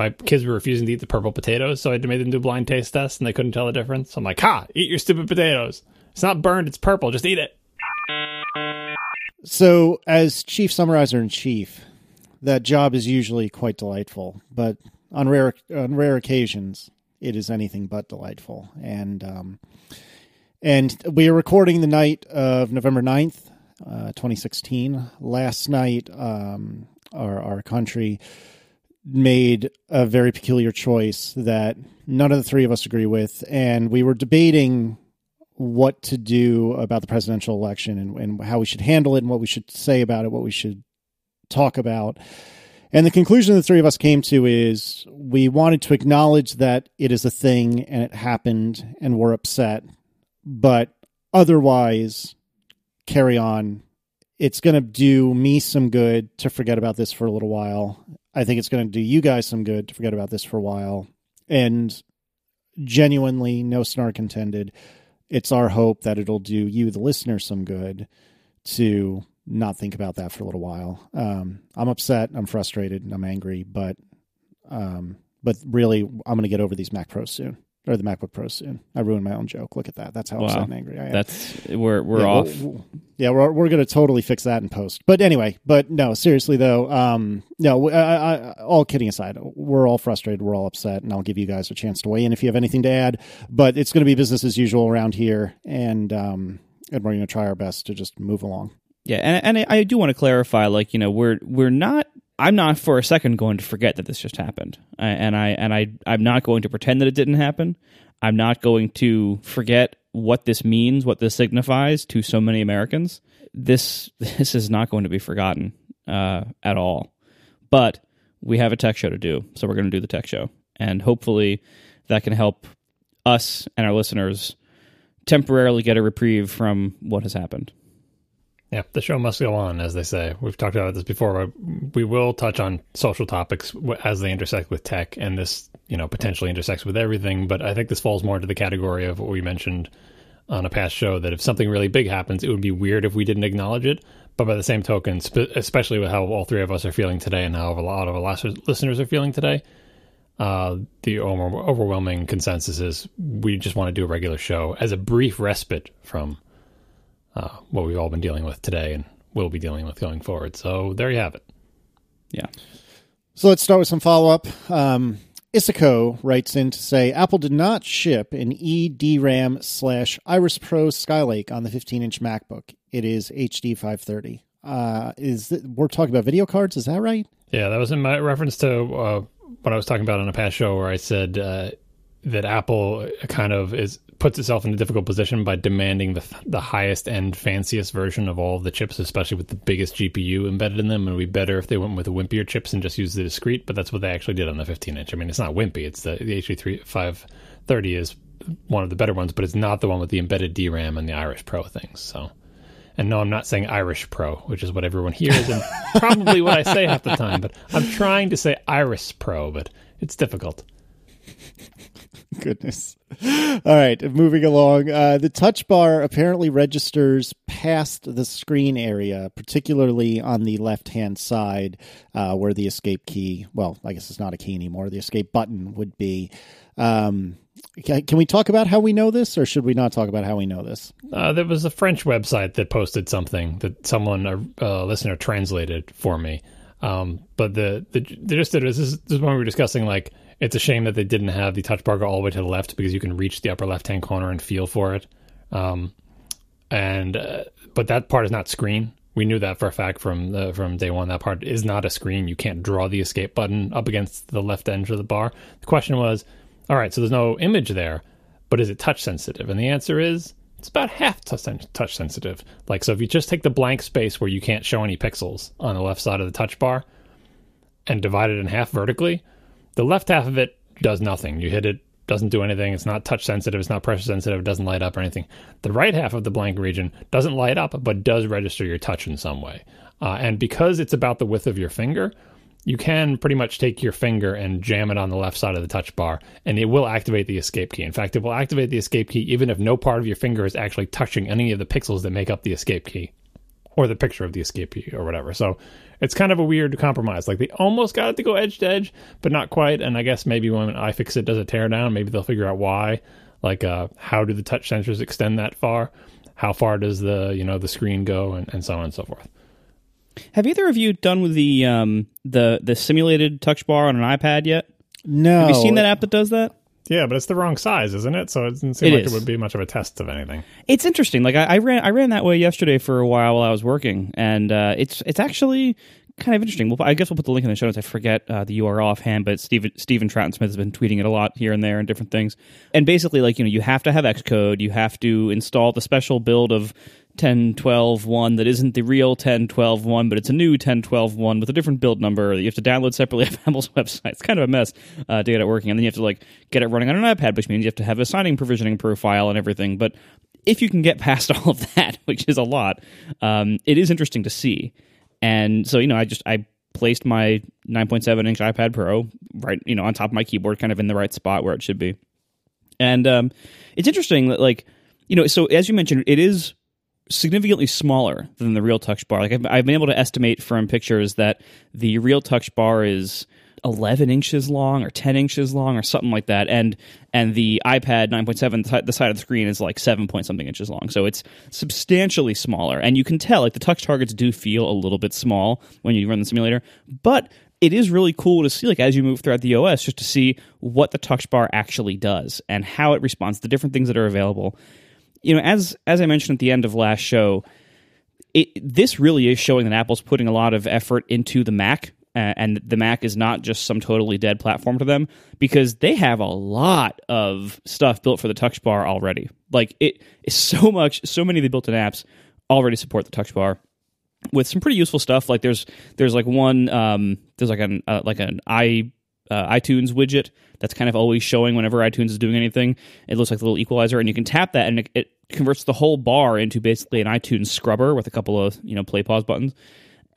my kids were refusing to eat the purple potatoes, so I had to make them do a blind taste test, and they couldn't tell the difference. I'm like, "Ha! Eat your stupid potatoes. It's not burned. It's purple. Just eat it." So, as chief summarizer in chief, that job is usually quite delightful, but on rare on rare occasions, it is anything but delightful. And um, and we are recording the night of November 9th, uh, 2016. Last night, um, our our country made a very peculiar choice that none of the three of us agree with, and we were debating what to do about the presidential election and, and how we should handle it and what we should say about it, what we should talk about. And the conclusion the three of us came to is we wanted to acknowledge that it is a thing and it happened and we're upset, but otherwise carry on. It's going to do me some good to forget about this for a little while. I think it's going to do you guys some good to forget about this for a while. And genuinely, no snark intended, it's our hope that it'll do you, the listener, some good to not think about that for a little while. Um, I'm upset, I'm frustrated, and I'm angry, but um, but really, I'm going to get over these Mac Pros soon or the MacBook Pro soon. I ruined my own joke. Look at that. That's how Wow. upset and angry I am. That's we're we're yeah, off. we'll- yeah, we're we're gonna totally fix that in post. But anyway, but no, seriously though, um, no, I, I, all kidding aside, we're all frustrated, we're all upset, and I'll give you guys a chance to weigh in if you have anything to add. But it's going to be business as usual around here, and um, and we're to try our best to just move along. Yeah, and and I do want to clarify, like you know, we're we're not. I'm not for a second going to forget that this just happened, and I and I I'm not going to pretend that it didn't happen. I'm not going to forget what this means, what this signifies to so many Americans. This this is not going to be forgotten uh, at all. But we have a tech show to do, so we're going to do the tech show, and hopefully that can help us and our listeners temporarily get a reprieve from what has happened. Yeah, the show must go on, as they say. We've talked about this before, we will touch on social topics as they intersect with tech, and this, you know, potentially intersects with everything. But I think this falls more into the category of what we mentioned on a past show that if something really big happens, it would be weird if we didn't acknowledge it. But by the same token, spe- especially with how all three of us are feeling today and how a lot of our listeners are feeling today, uh, the over- overwhelming consensus is we just want to do a regular show as a brief respite from uh, what we've all been dealing with today and will be dealing with going forward. So there you have it. Yeah. So let's start with some follow up. Um, Isico writes in to say Apple did not ship an eDRAM slash Iris Pro Skylake on the 15 inch MacBook. It is HD 530. Uh, is th- we're talking about video cards? Is that right? Yeah, that was in my reference to uh, what I was talking about on a past show where I said uh, that Apple kind of is puts itself in a difficult position by demanding the the highest end, fanciest version of all of the chips, especially with the biggest GPU embedded in them. It would be better if they went with the wimpier chips and just used the discrete, but that's what they actually did on the 15 inch. I mean, it's not wimpy; it's the the HD 530 is one of the better ones, but it's not the one with the embedded DRAM and the Irish Pro things. So. And no, I'm not saying Irish Pro, which is what everyone hears and probably what I say half the time. But I'm trying to say Iris Pro, but it's difficult. Goodness. All right, moving along. Uh, the touch bar apparently registers past the screen area, particularly on the left hand side uh, where the escape key, well, I guess it's not a key anymore, the escape button would be. Um, can, we talk about how we know this, or should we not talk about how we know this? Uh, there was a French website that posted something that someone, a uh, listener, translated for me. Um, but the the, of this, is this is when we were discussing like it's a shame that they didn't have the touch bar go all the way to the left because you can reach the upper left hand corner and feel for it. Um, and uh, but that part is not screen. We knew that for a fact from the, from day one. That part is not a screen. You can't draw the escape button up against the left edge of the bar. The question was, all right, so there's no image there, but is it touch sensitive? And the answer is it's about half touch sensitive. Like so, if you just take the blank space where you can't show any pixels on the left side of the touch bar and divide it in half vertically, the left half of it does nothing. You hit it, doesn't do anything. It's not touch sensitive. It's not pressure sensitive. It doesn't light up or anything. The right half of the blank region doesn't light up, but does register your touch in some way. Uh, and because it's about the width of your finger, you can pretty much take your finger and jam it on the left side of the touch bar, and it will activate the escape key. In fact, it will activate the escape key even if no part of your finger is actually touching any of the pixels that make up the escape key or the picture of the escapee or whatever. So it's kind of a weird compromise. Like they almost got it to go edge to edge, but not quite. And I guess maybe when iFixit does a teardown, maybe they'll figure out why. Like, uh, how do the touch sensors extend that far? How far does the you know the screen go, and, and so on and so forth. Have either of you done with the um, the the simulated touch bar on an iPad yet? No. Have you seen that app that does that? Yeah, but it's the wrong size, isn't it? So it doesn't seem It like is. it would be much of a test of anything. It's interesting. Like I, I ran I ran that way yesterday for a while while I was working, and uh, it's it's actually kind of interesting. Well, I guess we'll put the link in the show notes. I forget uh, the URL offhand, but Steven Steven Trouton Smith has been tweeting it a lot here and there and different things. And basically, like you know, you have to have Xcode. You have to install the special build of 10.12.1 that isn't the real 10.12.1, but it's a new 10.12.1 with a different build number that you have to download separately off Apple's website. It's kind of a mess uh, to get it working, and then you have to like get it running on an iPad, which means you have to have a signing provisioning profile and everything. But if you can get past all of that, which is a lot, um, it is interesting to see. And so, you know, I just I placed my 9.7 inch iPad Pro right, you know, on top of my keyboard, kind of in the right spot where it should be. And um, it's interesting that, like, you know, so as you mentioned, it is significantly smaller than the real touch bar. Like I've, I've been able to estimate from pictures that the real touch bar is 11 inches long or 10 inches long or something like that and and the ipad 9.7 the side of the screen is like 7 point something inches long so it's substantially smaller and you can tell like the touch targets do feel a little bit small when you run the simulator but it is really cool to see like as you move throughout the os just to see what the touch bar actually does and how it responds to different things that are available you know as as i mentioned at the end of last show it, this really is showing that Apple's putting a lot of effort into the Mac, uh, and the Mac is not just some totally dead platform to them because they have a lot of stuff built for the Touch Bar already. Like it is so much, so many of the built-in apps already support the Touch Bar with some pretty useful stuff. Like there's there's like one um, there's like an uh, like an i uh, iTunes widget that's kind of always showing whenever iTunes is doing anything. It looks like a little equalizer, and you can tap that, and it, it converts the whole bar into basically an iTunes scrubber with a couple of you know play pause buttons.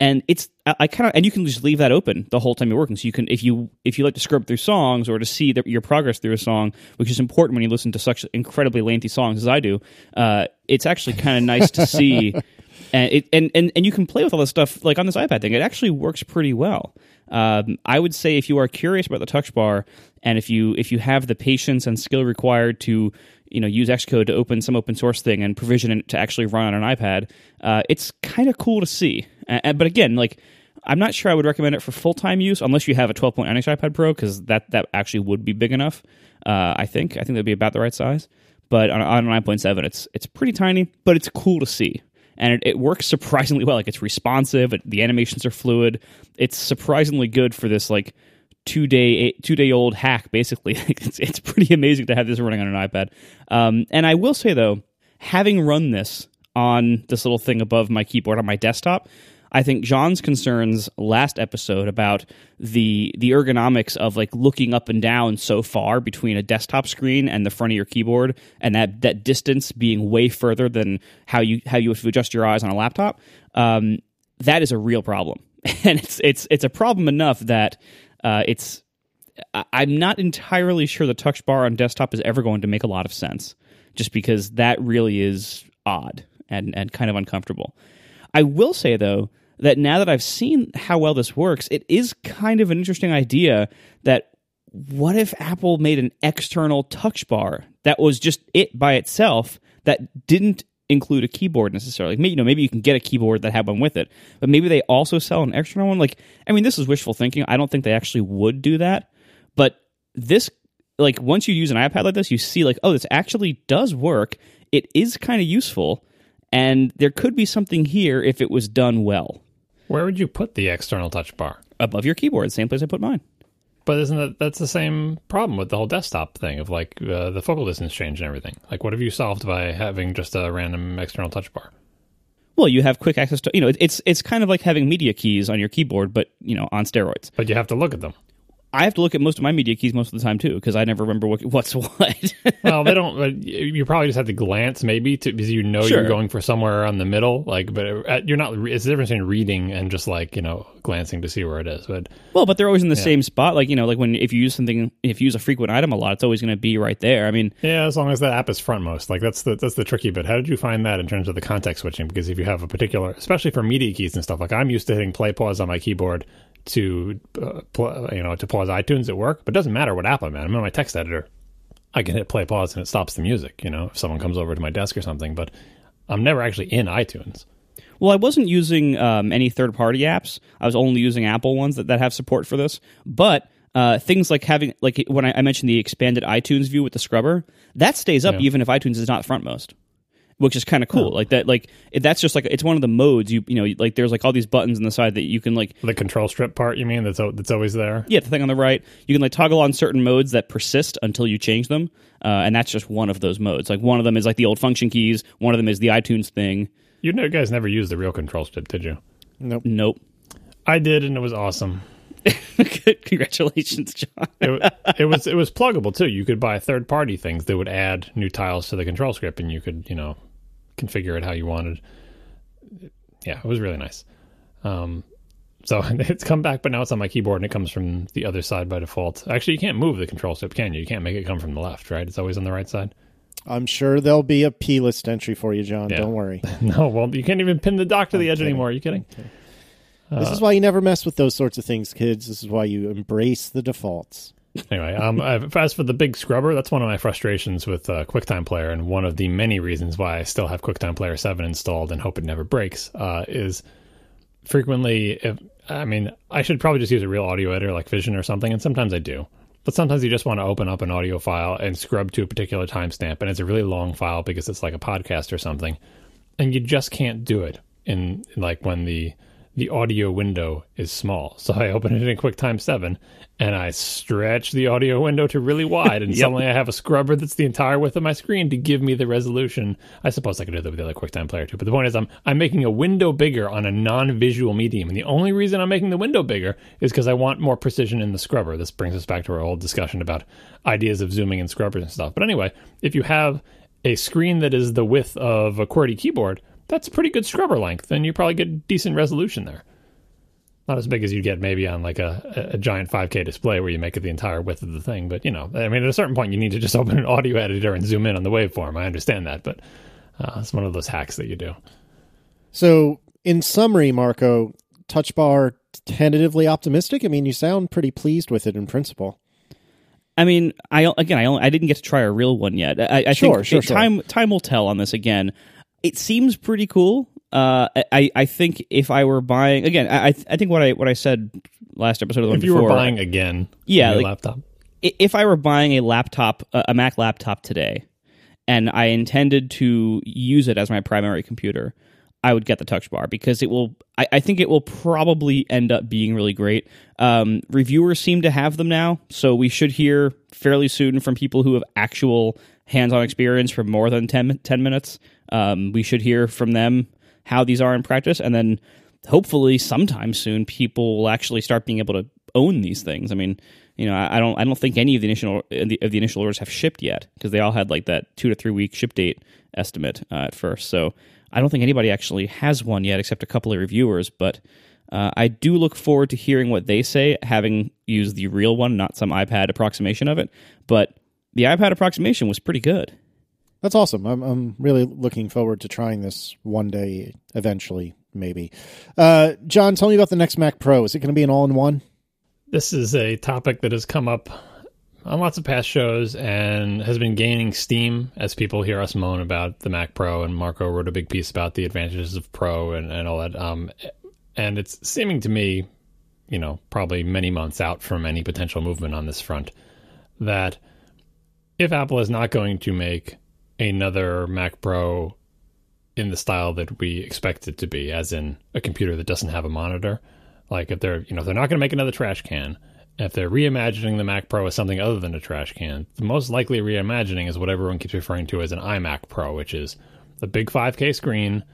And it's I, I kind of and you can just leave that open the whole time you're working. So you can if you if you like to scrub through songs or to see the, your progress through a song, which is important when you listen to such incredibly lengthy songs as I do. Uh, it's actually kind of nice to see and it and, and and you can play with all this stuff like on this iPad thing. It actually works pretty well. Um, I would say if you are curious about the touch bar and if you if you have the patience and skill required to you know use Xcode to open some open source thing and provision it to actually run on an iPad, uh, it's kind of cool to see. But again, like I'm not sure I would recommend it for full time use unless you have a 12.9 inch iPad Pro because that that actually would be big enough. Uh, I think I think that'd be about the right size. But on, on a 9.7, it's it's pretty tiny, but it's cool to see and it, it works surprisingly well. Like it's responsive, it, the animations are fluid. It's surprisingly good for this like two day two day old hack. Basically, it's it's pretty amazing to have this running on an iPad. Um, and I will say though, having run this on this little thing above my keyboard on my desktop. I think John's concerns last episode about the the ergonomics of like looking up and down so far between a desktop screen and the front of your keyboard, and that that distance being way further than how you how you adjust your eyes on a laptop. Um, that is a real problem, and it's it's it's a problem enough that uh, it's. I'm not entirely sure the touch bar on desktop is ever going to make a lot of sense, just because that really is odd and and kind of uncomfortable. I will say though that now that I've seen how well this works, it is kind of an interesting idea that what if Apple made an external touch bar that was just it by itself that didn't include a keyboard necessarily. Maybe you know, maybe you can get a keyboard that had one with it, but maybe they also sell an external one. Like, I mean, this is wishful thinking. I don't think they actually would do that, but this, like, once you use an iPad like this, you see, like, oh, this actually does work. It is kind of useful, and there could be something here if it was done well Where would you put the external touch bar? above your keyboard, same place I put mine. But isn't that that's the same problem with the whole desktop thing of like uh, the focal distance change and everything? Like, what have you solved by having just a random external touch bar? Well, you have quick access to, you know, it's it's kind of like having media keys on your keyboard, but you know, on steroids. But you have to look at them. I have to look at most of my media keys most of the time too because I never remember what, what's what. well, they don't. You probably just have to glance, maybe, to because you know Sure. you're going for somewhere around the middle. Like, but uh, you're not. It's the difference between reading and just like you know glancing to see where it is. But well, but they're always in the same spot. Like you know, like when if you use something, if you use a frequent item a lot, it's always going to be right there. I mean, yeah, as long as that app is frontmost, like that's the that's the tricky bit. How did you find that in terms of the context switching? Because if you have a particular, especially for media keys and stuff, like I'm used to hitting play pause on my keyboard to uh, pl- you know to pause iTunes at work, but it doesn't matter what app I'm in. I'm in my text editor. I can hit play pause and it stops the music. You know, if someone comes over to my desk or something, but I'm never actually in iTunes. Well, I wasn't using um, any third party apps. I was only using Apple ones that, that have support for this. But uh, things like having, like when I, I mentioned the expanded iTunes view with the scrubber, that stays up Yeah. even if iTunes is not frontmost, which is kind of cool. Like that, like that's just like it's one of the modes you you know like there's like all these buttons on the side that you can like The control strip part, you mean? That's al- that's always there. yeah the thing on the right you can like toggle on certain modes that persist until you change them, uh, and that's just one of those modes. Like one of them is like the old function keys, one of them is the iTunes thing. You guys never used the real control strip, did you? Nope. Nope. I did, and it was awesome. Congratulations, John. It, it was it was pluggable too. You could buy third party things that would add new tiles to the control strip, and you could you know configure it how you wanted. Yeah, it was really nice. Um, so it's come back, but now it's on my keyboard, and it comes from the other side by default. Actually, you can't move the control strip, can you? You can't make it come from the left, right? It's always on the right side. I'm sure there'll be a P list entry for you, John. Yeah. Don't worry. No, well, you can't even pin the dock to the edge kidding. anymore. Are you kidding? This is why you never mess with those sorts of things, kids. This is why you embrace the defaults. Anyway, um, uh, as for the big scrubber, that's one of my frustrations with uh, QuickTime Player, and one of the many reasons why I still have QuickTime Player 7 installed and hope it never breaks, uh, is frequently, if, I mean, I should probably just use a real audio editor like Fission or something, and sometimes I do. But sometimes you just want to open up an audio file and scrub to a particular timestamp, and it's a really long file because it's like a podcast or something, and you just can't do it in like when the the audio window is small. So I open it in QuickTime 7 and I stretch the audio window to really wide and suddenly I have a scrubber that's the entire width of my screen to give me the resolution. I suppose I could do that with the other QuickTime player too. But the point is I'm I'm making a window bigger on a non-visual medium. And the only reason I'm making the window bigger is because I want more precision in the scrubber. This brings us back to our old discussion about ideas of zooming and scrubbers and stuff. But anyway, if you have a screen that is the width of a QWERTY keyboard, that's a pretty good scrubber length, and you probably get decent resolution there. Not as big as you get maybe on like a, a giant 5K display where you make it the entire width of the thing, but you know, I mean, at a certain point, you need to just open an audio editor and zoom in on the waveform. I understand that, but uh, it's one of those hacks that you do. So, in summary, Marco, Touch Bar tentatively optimistic. I mean, you sound pretty pleased with it in principle. I mean, I again, I only, I didn't get to try a real one yet. I, I Sure, think sure, it- sure. time time will tell on this. Again, it seems pretty cool. Uh, I I think if I were buying again, I I think what I what I said last episode of the one If you before, were buying again, Yeah, a like- laptop, if I were buying a laptop, a a Mac laptop today, and I intended to use it as my primary computer, I would get the Touch Bar because it will. I, I think it will probably end up being really great. Um, reviewers seem to have them now, so we should hear fairly soon from people who have actual hands-on experience for more than 10, 10 minutes. Um, we should hear from them how these are in practice, and then hopefully sometime soon people will actually start being able to own these things. I mean, you know, I, I don't I don't think any of the initial of the, initial orders have shipped yet because they all had like that two to three week ship date estimate uh, at first. So I don't think anybody actually has one yet, except a couple of reviewers. But uh, I do look forward to hearing what they say, having used the real one, not some iPad approximation of it. But the iPad approximation was pretty good. That's awesome. I'm I'm really looking forward to trying this one day, eventually, maybe. Uh, John, tell me about the next Mac Pro. Is it going to be an all-in-one? this is a topic that has come up on lots of past shows and has been gaining steam as people hear us moan about the Mac Pro. And Marco wrote a big piece about the advantages of Pro and, and all that. Um, and it's seeming to me, you know, probably many months out from any potential movement on this front, that if Apple is not going to make another Mac Pro in the style that we expect it to be, as in a computer that doesn't have a monitor, like if they're you know they're not going to make another trash can, if they're reimagining the Mac Pro as something other than a trash can, the most likely reimagining is what everyone keeps referring to as an iMac Pro, which is a big 5K screen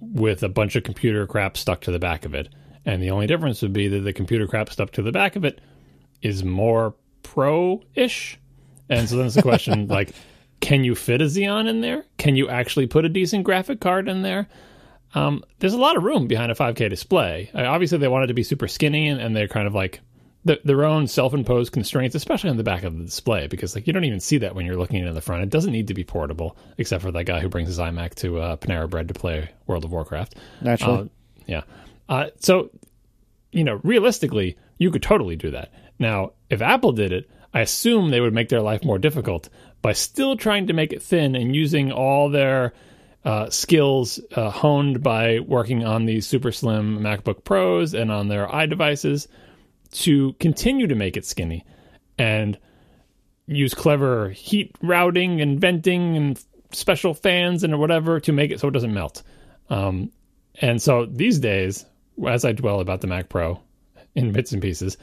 with a bunch of computer crap stuck to the back of it. And the only difference would be that the computer crap stuck to the back of it is more pro-ish. And so then it's a question like, can you fit a Xeon in there? Can you actually put a decent graphic card in there? Um, there's a lot of room behind a 5K display. Obviously, they wanted it to be super skinny, and, and they're kind of like the, their own self-imposed constraints, especially on the back of the display, because like you don't even see that when you're looking in the front. It doesn't need to be portable, except for that guy who brings his iMac to uh, Panera Bread to play World of Warcraft. Naturally. Uh, yeah. Uh, so, you know, realistically, you could totally do that. Now, if Apple did it, I assume they would make their life more difficult by still trying to make it thin and using all their uh, skills uh, honed by working on these super slim MacBook Pros and on their iDevices to continue to make it skinny and use clever heat routing and venting and special fans and whatever to make it so it doesn't melt. Um, and so these days, as I dwell about the Mac Pro in bits and pieces,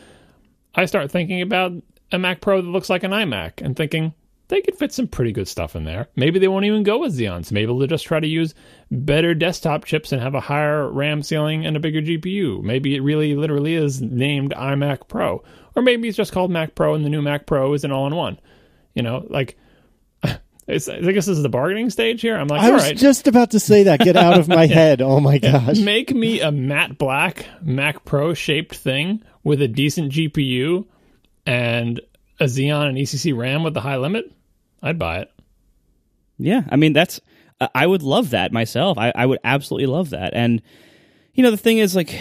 I start thinking about a Mac Pro that looks like an iMac and thinking they could fit some pretty good stuff in there. Maybe they won't even go with Xeons. Maybe they'll just try to use better desktop chips and have a higher RAM ceiling and a bigger GPU. Maybe it really literally is named iMac Pro. Or maybe it's just called Mac Pro and the new Mac Pro is an all in one. You know, like it's, I guess this is the bargaining stage here. I'm like, I all was right. just about to say that. Get out of my head. Oh my gosh. Make me a matte black Mac Pro shaped thing with a decent GPU and a Xeon and ECC RAM with the high limit. I'd buy it. Yeah, I mean that's I- would love that myself. I, I would absolutely love that. And you know the thing is like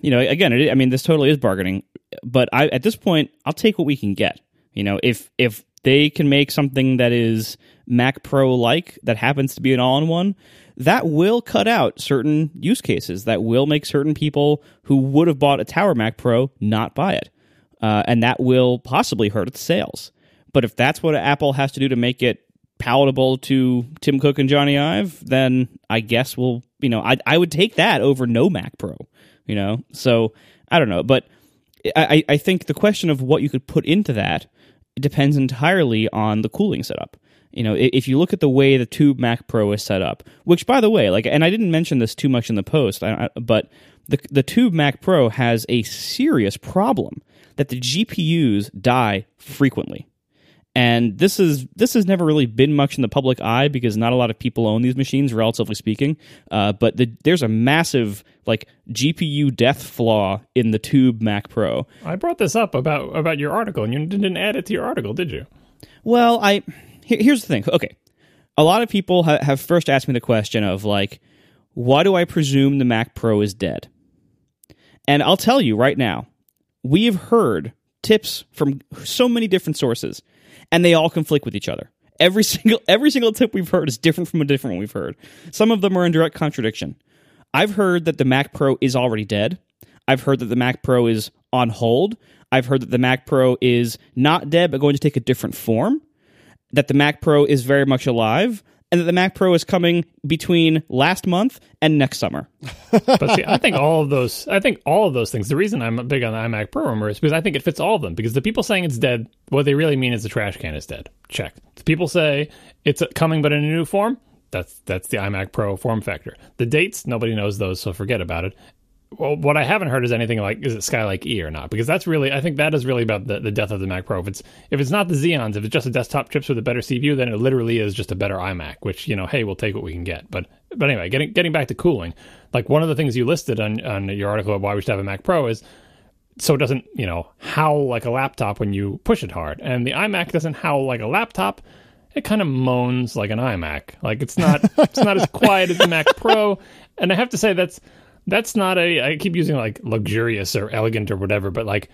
you know again it, I mean this totally is bargaining, but I at this point I'll take what we can get. You know if if they can make something that is Mac Pro like that happens to be an all in one, that will cut out certain use cases. That will make certain people who would have bought a Tower Mac Pro not buy it, uh, and that will possibly hurt its sales. But if that's what Apple has to do to make it palatable to Tim Cook and Jony Ive, then I guess we'll, you know, I I would take that over no Mac Pro, you know. So I don't know, but I I think the question of what you could put into that depends entirely on the cooling setup. You know, if you look at the way the Tube Mac Pro is set up, which by the way, like, and I didn't mention this too much in the post, but the the Tube Mac Pro has a serious problem that the GPUs die frequently and this is this has never really been much in the public eye because not a lot of people own these machines relatively speaking. Uh, but the, there's a massive like gpu death flaw in the tube mac pro. I brought this up about about your article, and you didn't add it to your article, did you? well i here, here's the thing. Okay. A lot of people ha- have first asked me the question of like why do i presume the mac pro is dead? And i'll tell you right now we have heard tips from so many different sources and they all conflict with each other. Every single every single tip we've heard is different from a different one we've heard. Some of them are in direct contradiction. I've heard that the mac pro is already dead. I've heard that the mac pro is on hold. I've heard that the mac pro is not dead but going to take a different form. That the mac pro is very much alive and that the mac pro is coming between last month and next summer But see, I think all of those, I think all of those things. The reason I'm big on the iMac Pro rumor is because I think it fits all of them. Because the people saying it's dead, what they really mean is the trash can is dead. Check. The people say it's coming, but in a new form. That's that's the iMac Pro form factor. The dates, nobody knows those, so forget about it. Well, what I haven't heard is anything like is it Skylake E or not? Because that's really, I think that is really about the, the death of the Mac Pro. If it's if it's not the Xeons, if it's just a desktop chips with a better CPU, then it literally is just a better iMac. Which you know, hey, we'll take what we can get. But but anyway, getting getting back to cooling, like one of the things you listed on on your article of why we should have a Mac Pro is so it doesn't you know howl like a laptop when you push it hard, and the iMac doesn't howl like a laptop. It kind of moans like an iMac. Like it's not it's not as quiet as the Mac Pro, and I have to say that's that's not a I keep using like luxurious or elegant or whatever, but like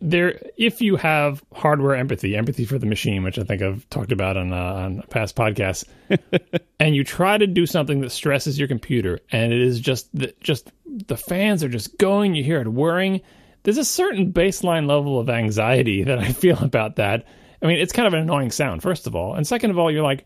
there if you have hardware empathy, empathy for the machine, which I think I've talked about on uh, on past podcasts, and you try to do something that stresses your computer, and it is just the, just the fans are just going, you hear it whirring. There's a certain baseline level of anxiety that I feel about that. I mean, it's kind of an annoying sound, first of all, and second of all, you're like,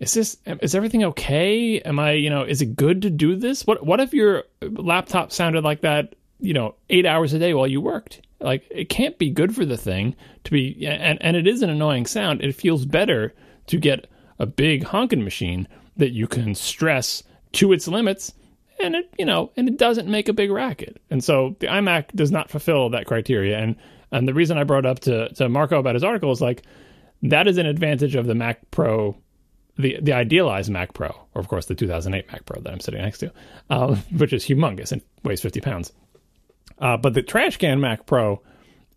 is this is everything okay? Am I, you know, is it good to do this? What what if your laptop sounded like that, you know, 8 hours a day while you worked? Like it can't be good for the thing to be and and it is an annoying sound. It feels better to get a big honking machine that you can stress to its limits and it, you know, and it doesn't make a big racket. And so the iMac does not fulfill that criteria and And the reason I brought up to to Marco about his article is like that is an advantage of the Mac Pro, the the idealized Mac Pro, or of course the 2008 Mac Pro that I'm sitting next to, um, which is humongous and weighs 50 pounds. Uh, but the trash can Mac Pro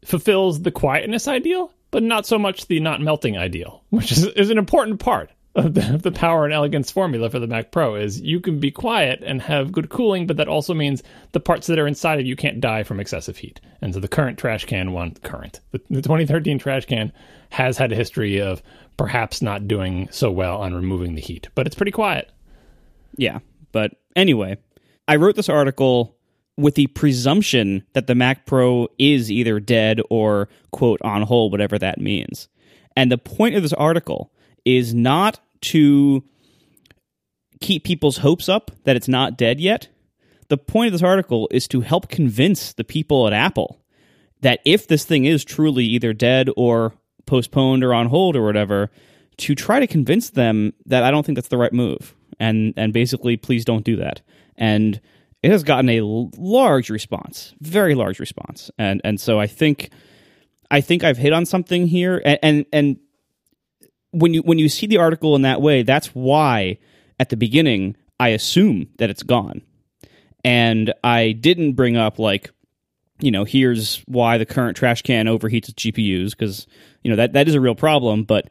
fulfills the quietness ideal, but not so much the not melting ideal, which is, is an important part of the, the power and elegance formula for the Mac Pro is you can be quiet and have good cooling, but that also means the parts that are inside of you can't die from excessive heat. And so the current trash can one, current, the, the 2013 trash can has had a history of perhaps not doing so well on removing the heat, but it's pretty quiet. Yeah. But anyway, I wrote this article with the presumption that the Mac Pro is either dead or, quote, on hold, whatever that means. And the point of this article is not to keep people's hopes up that it's not dead yet. The point of this article is to help convince the people at Apple that if this thing is truly either dead or postponed or on hold or whatever, to try to convince them that I don't think that's the right move. And and basically please don't do that. And it has gotten a large response, very large response. And and so I think I think I've hit on something here and and, and when you when you see the article in that way, that's why at the beginning I assume that it's gone. And I didn't bring up like, you know, here's why the current trash can overheats its GPUs because you know that that is a real problem, but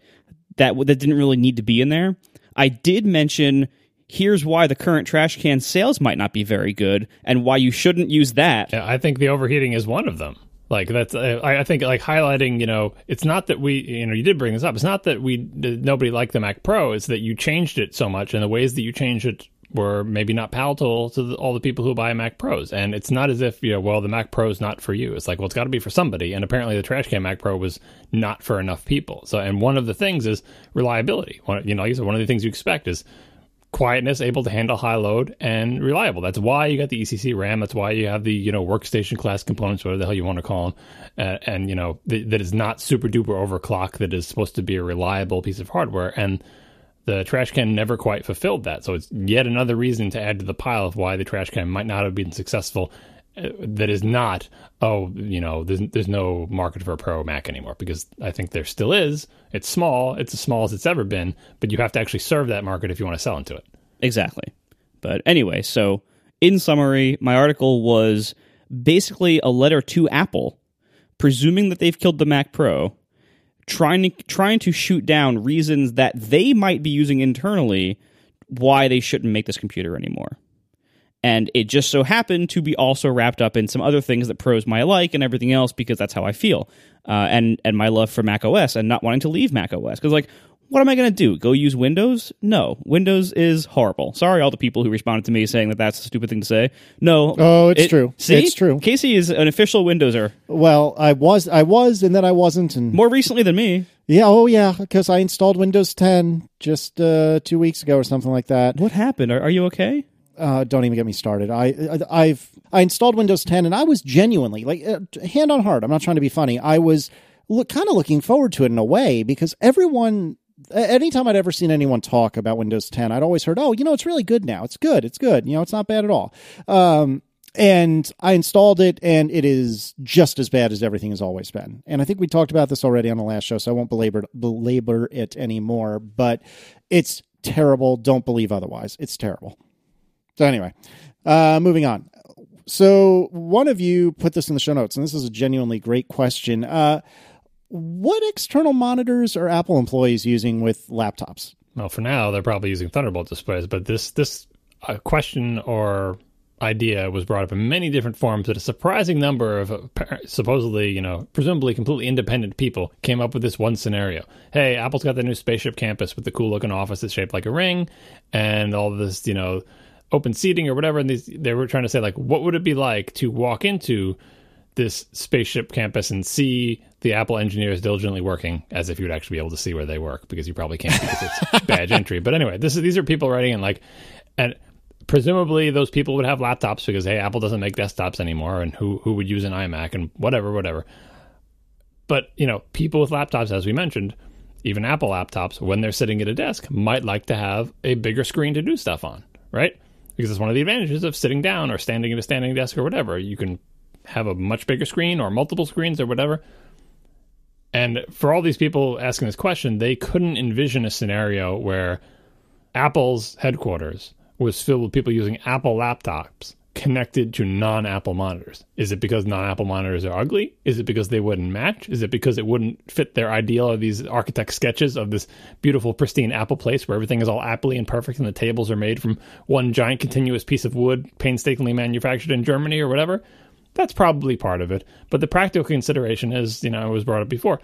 that that didn't really need to be in there. I did mention here's why the current trash can sales might not be very good and why you shouldn't use that. Yeah, I think the overheating is one of them. Like that's, uh, I think, like highlighting. You know, it's not that we, you know, you did bring this up. It's not that we nobody liked the Mac Pro. It's that you changed it so much, and the ways that you changed it were maybe not palatable to the, all the people who buy Mac Pros. And it's not as if you know, well, the Mac Pro is not for you. It's like, well, it's got to be for somebody. And apparently, the trash can Mac Pro was not for enough people. So, and one of the things is reliability. One, you know, like I said, one of the things you expect is quietness, able to handle high load, and reliable. That's why you got the ECC RAM. That's why you have the you know workstation class components, whatever the hell you want to call them, uh, and you know th- that is not super duper overclock. That is supposed to be a reliable piece of hardware, and the trash can never quite fulfilled that. So it's yet another reason to add to the pile of why the trash can might not have been successful. That is not oh you know there's there's no market for a pro Mac anymore because I think there still is. It's small. It's as small as it's ever been, but you have to actually serve that market if you want to sell into it. Exactly. But anyway, so in summary, my article was basically a letter to Apple, presuming that they've killed the Mac Pro, trying to trying to shoot down reasons that they might be using internally why they shouldn't make this computer anymore and it just so happened to be also wrapped up in some other things that pros might like and everything else because that's how I feel, uh, and and my love for Mac OS and not wanting to leave Mac OS because like. What am I going to do? Go use Windows? No, Windows is horrible. Sorry, all the people who responded to me saying that that's a stupid thing to say. No, oh, it's it, true. See, it's true. Casey is an official Windowser. Well, I was, I was, and then I wasn't, and more recently than me. Yeah, oh yeah, because I installed Windows 10 just uh, two weeks ago or something like that. What happened? Are, are you okay? Uh, don't even get me started. I, I have I installed Windows 10 and I was genuinely like uh, hand on heart. I'm not trying to be funny. I was look, kind of looking forward to it in a way because everyone anytime I'd ever seen anyone talk about Windows 10, I'd always heard, "Oh, you know, it's really good now. It's good. It's good. You know, it's not bad at all." Um, and I installed it, and it is just as bad as everything has always been. And I think we talked about this already on the last show, so I won't belabor belabor it anymore. But it's terrible. Don't believe otherwise. It's terrible. So anyway, uh, moving on. So one of you put this in the show notes, and this is a genuinely great question. Uh, what external monitors are Apple employees using with laptops? Well, for now, they're probably using Thunderbolt displays, but this this uh, question or idea was brought up in many different forms that a surprising number of supposedly, you know, presumably completely independent people came up with this one scenario. Hey, Apple's got the new spaceship campus with the cool looking office that's shaped like a ring and all this, you know, open seating or whatever, and these, they were trying to say like, what would it be like to walk into this spaceship campus and see the Apple engineers diligently working as if you would actually be able to see where they work because you probably can't because it's badge entry. But anyway, this is these are people writing in like, and presumably those people would have laptops because hey, Apple doesn't make desktops anymore, and who who would use an iMac and whatever, whatever. But you know, people with laptops, as we mentioned, even Apple laptops, when they're sitting at a desk, might like to have a bigger screen to do stuff on, right? Because it's one of the advantages of sitting down or standing at a standing desk or whatever. You can have a much bigger screen or multiple screens or whatever. And for all these people asking this question, they couldn't envision a scenario where Apple's headquarters was filled with people using Apple laptops connected to non Apple monitors? Is it because non Apple monitors are ugly? Is it because they wouldn't match? Is it because it wouldn't fit their ideal of these architect sketches of this beautiful, pristine Apple place where everything is all Appley and perfect and the tables are made from one giant continuous piece of wood painstakingly manufactured in Germany or whatever? That's probably part of it. But the practical consideration is, you know, it was brought up before.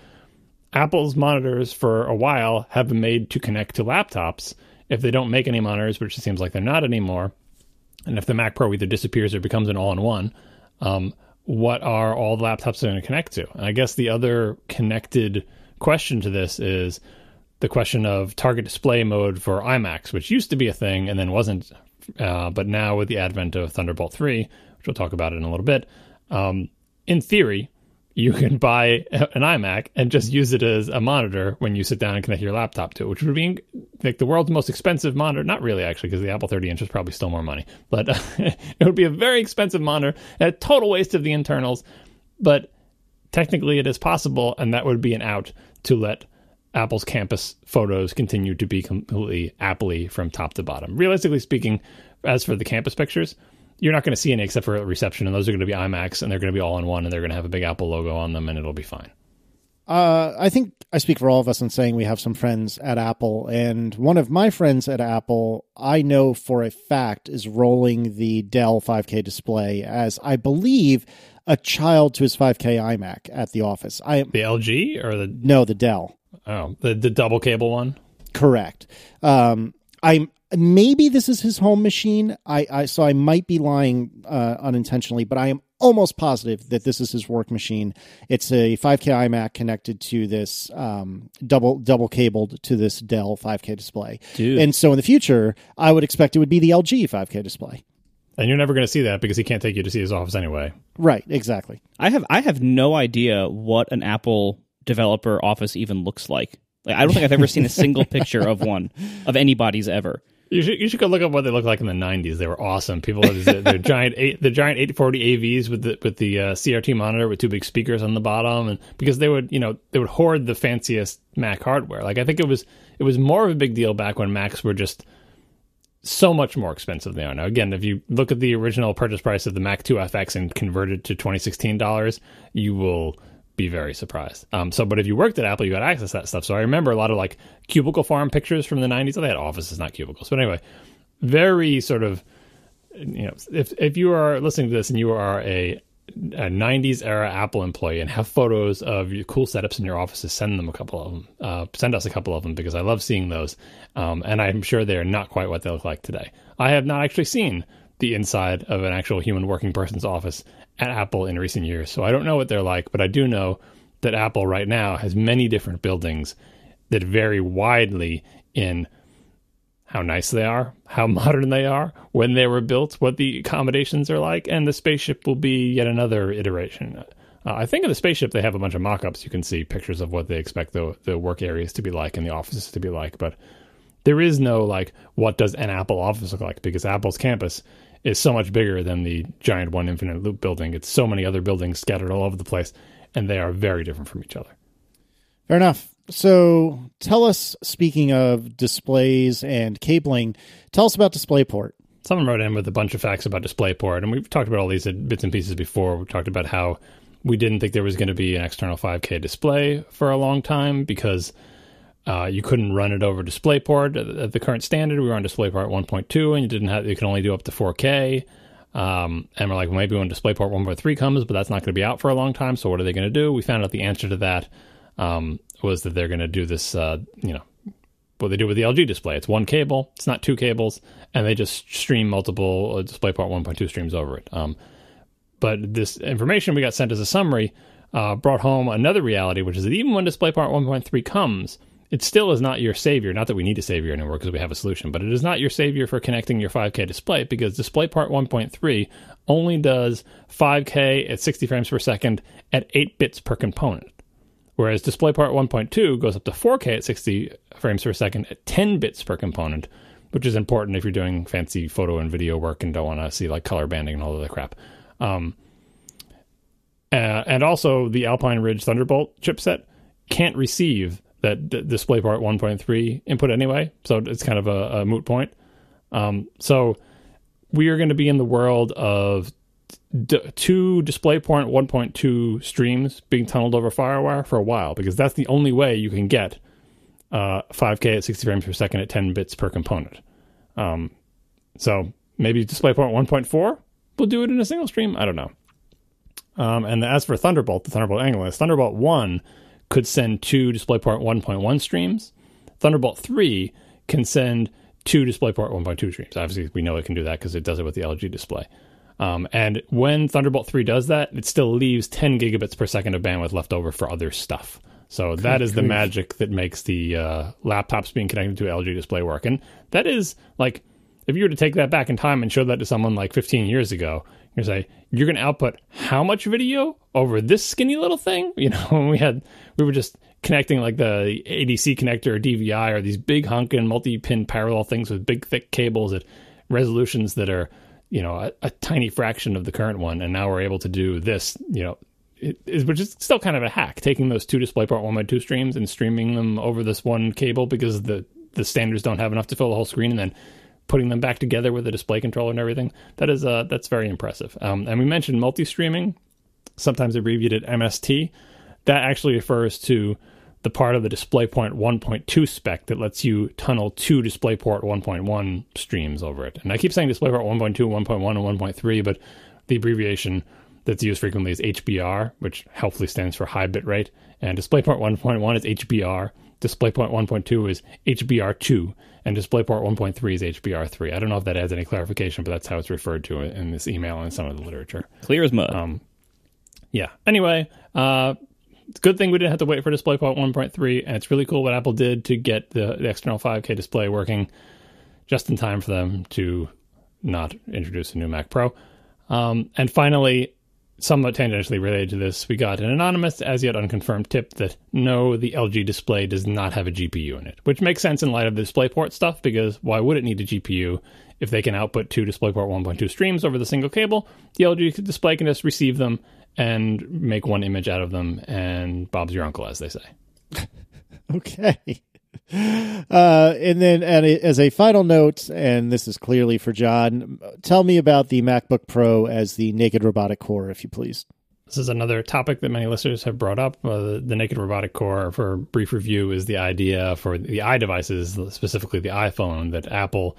Apple's monitors for a while have been made to connect to laptops. If they don't make any monitors, which it seems like they're not anymore, and if the Mac Pro either disappears or becomes an all-in-one, um, what are all the laptops going to connect to? And I guess the other connected question to this is the question of target display mode for iMacs, which used to be a thing and then wasn't, uh, but now with the advent of Thunderbolt 3, which we'll talk about in a little bit, um, in theory, you can buy an iMac and just use it as a monitor when you sit down and connect your laptop to it, which would be like the world's most expensive monitor. Not really, actually, because the Apple 30 inch is probably still more money, but it would be a very expensive monitor, a total waste of the internals. But technically, it is possible, and that would be an out to let Apple's campus photos continue to be completely Appley from top to bottom. Realistically speaking, as for the campus pictures, you're not going to see any except for reception, and those are going to be iMacs, and they're going to be all in one, and they're going to have a big Apple logo on them, and it'll be fine. Uh, I think I speak for all of us in saying we have some friends at Apple, and one of my friends at Apple, I know for a fact, is rolling the Dell 5K display as I believe a child to his 5K iMac at the office. I the LG or the no the Dell. Oh, the the double cable one. Correct. Um, I'm maybe this is his home machine. I, I so I might be lying uh, unintentionally, but I am almost positive that this is his work machine. It's a 5K iMac connected to this um, double double cabled to this Dell 5K display. Dude. And so in the future, I would expect it would be the LG 5K display. And you're never going to see that because he can't take you to see his office anyway. Right, exactly. I have I have no idea what an Apple developer office even looks like. Like I don't think I've ever seen a single picture of one of anybody's ever. You should you should go look up what they looked like in the '90s. They were awesome. People, the, the giant eight, the giant 840 AVs with the with the uh, CRT monitor with two big speakers on the bottom, and because they would you know they would hoard the fanciest Mac hardware. Like I think it was it was more of a big deal back when Macs were just so much more expensive than they are now. Again, if you look at the original purchase price of the Mac 2 FX and convert it to 2016 dollars, you will be very surprised. Um, so, but if you worked at Apple, you got access to that stuff. So I remember a lot of like cubicle farm pictures from the 90s. Oh, they had offices, not cubicles. But anyway, very sort of, you know, if, if you are listening to this and you are a, a 90s era Apple employee and have photos of your cool setups in your offices, send them a couple of them. Uh, send us a couple of them because I love seeing those. Um, and I'm sure they are not quite what they look like today. I have not actually seen the inside of an actual human working person's office at Apple in recent years. So I don't know what they're like, but I do know that Apple right now has many different buildings that vary widely in how nice they are, how modern they are, when they were built, what the accommodations are like, and the spaceship will be yet another iteration. Uh, I think of the spaceship they have a bunch of mock-ups. You can see pictures of what they expect the the work areas to be like and the offices to be like, but there is no like what does an Apple office look like because Apple's campus is so much bigger than the giant one infinite loop building. It's so many other buildings scattered all over the place, and they are very different from each other. Fair enough. So tell us, speaking of displays and cabling, tell us about DisplayPort. Someone wrote in with a bunch of facts about DisplayPort, and we've talked about all these bits and pieces before. We talked about how we didn't think there was going to be an external 5K display for a long time because uh, you couldn't run it over DisplayPort at the current standard. We were on DisplayPort 1.2, and you didn't have you can only do up to 4K. Um, and we're like, well, maybe when DisplayPort 1.3 comes, but that's not going to be out for a long time. So what are they going to do? We found out the answer to that um, was that they're going to do this. Uh, you know, what they do with the LG display. It's one cable. It's not two cables, and they just stream multiple uh, DisplayPort 1.2 streams over it. Um, but this information we got sent as a summary uh, brought home another reality, which is that even when DisplayPort 1.3 comes it still is not your savior. Not that we need a savior anymore because we have a solution, but it is not your savior for connecting your 5K display because DisplayPort 1.3 only does 5K at 60 frames per second at 8 bits per component. Whereas DisplayPort 1.2 goes up to 4K at 60 frames per second at 10 bits per component, which is important if you're doing fancy photo and video work and don't want to see like color banding and all of the crap. Um, Uh, and also, the Alpine Ridge Thunderbolt chipset can't receive that d- DisplayPort 1.3 input anyway, so it's kind of a, a moot point. Um, so we are going to be in the world of d- two DisplayPort 1.2 streams being tunneled over FireWire for a while because that's the only way you can get uh, 5K at 60 frames per second at 10 bits per component. Um, so maybe DisplayPort 1.4 will do it in a single stream. I don't know. Um, and as for Thunderbolt, the Thunderbolt Angular, Thunderbolt 1 could send two DisplayPort 1.1 streams. Thunderbolt 3 can send two DisplayPort 1.2 streams. Obviously, we know it can do that because it does it with the LG display. Um, and when Thunderbolt 3 does that, it still leaves 10 gigabits per second of bandwidth left over for other stuff. So that is the magic that makes the uh, laptops being connected to LG display work. And that is like, if you were to take that back in time and show that to someone like 15 years ago, you're say you're going to output how much video over this skinny little thing? You know, when we had we were just connecting like the ADC connector or DVI or these big hunkin' multi-pin parallel things with big thick cables at resolutions that are you know a, a tiny fraction of the current one, and now we're able to do this. You know, which is still kind of a hack, taking those two DisplayPort 1.2 streams and streaming them over this one cable because the the standards don't have enough to fill the whole screen, and then putting them back together with a display controller and everything. That is uh, that's very impressive. Um, and we mentioned multi-streaming, sometimes abbreviated MST. That actually refers to the part of the DisplayPort 1.2 spec that lets you tunnel two DisplayPort 1.1 streams over it. And I keep saying DisplayPort 1.2, 1.1, and 1.3, but the abbreviation that's used frequently is HBR, which helpfully stands for high bit rate. And DisplayPort 1.1 is HBR. DisplayPort 1.2 is HBR2, and DisplayPort 1.3 is HBR3. I don't know if that adds any clarification, but that's how it's referred to in this email and some of the literature. Clear as mud. Um, yeah. Anyway, uh, it's a good thing we didn't have to wait for DisplayPort 1.3, and it's really cool what Apple did to get the, the external 5K display working just in time for them to not introduce a new Mac Pro. Um, and finally, somewhat tangentially related to this, we got an anonymous, as yet unconfirmed tip that no, the LG display does not have a GPU in it, which makes sense in light of the DisplayPort stuff because why would it need a GPU if they can output two DisplayPort 1.2 streams over the single cable? The LG display can just receive them and make one image out of them, and Bob's your uncle, as they say. Okay. Uh, and then, at a, as a final note, and this is clearly for John, tell me about the MacBook Pro as the naked robotic core, if you please. This is another topic that many listeners have brought up. Uh, the, naked robotic core, for brief review, is the idea for the iDevices, specifically the iPhone, that Apple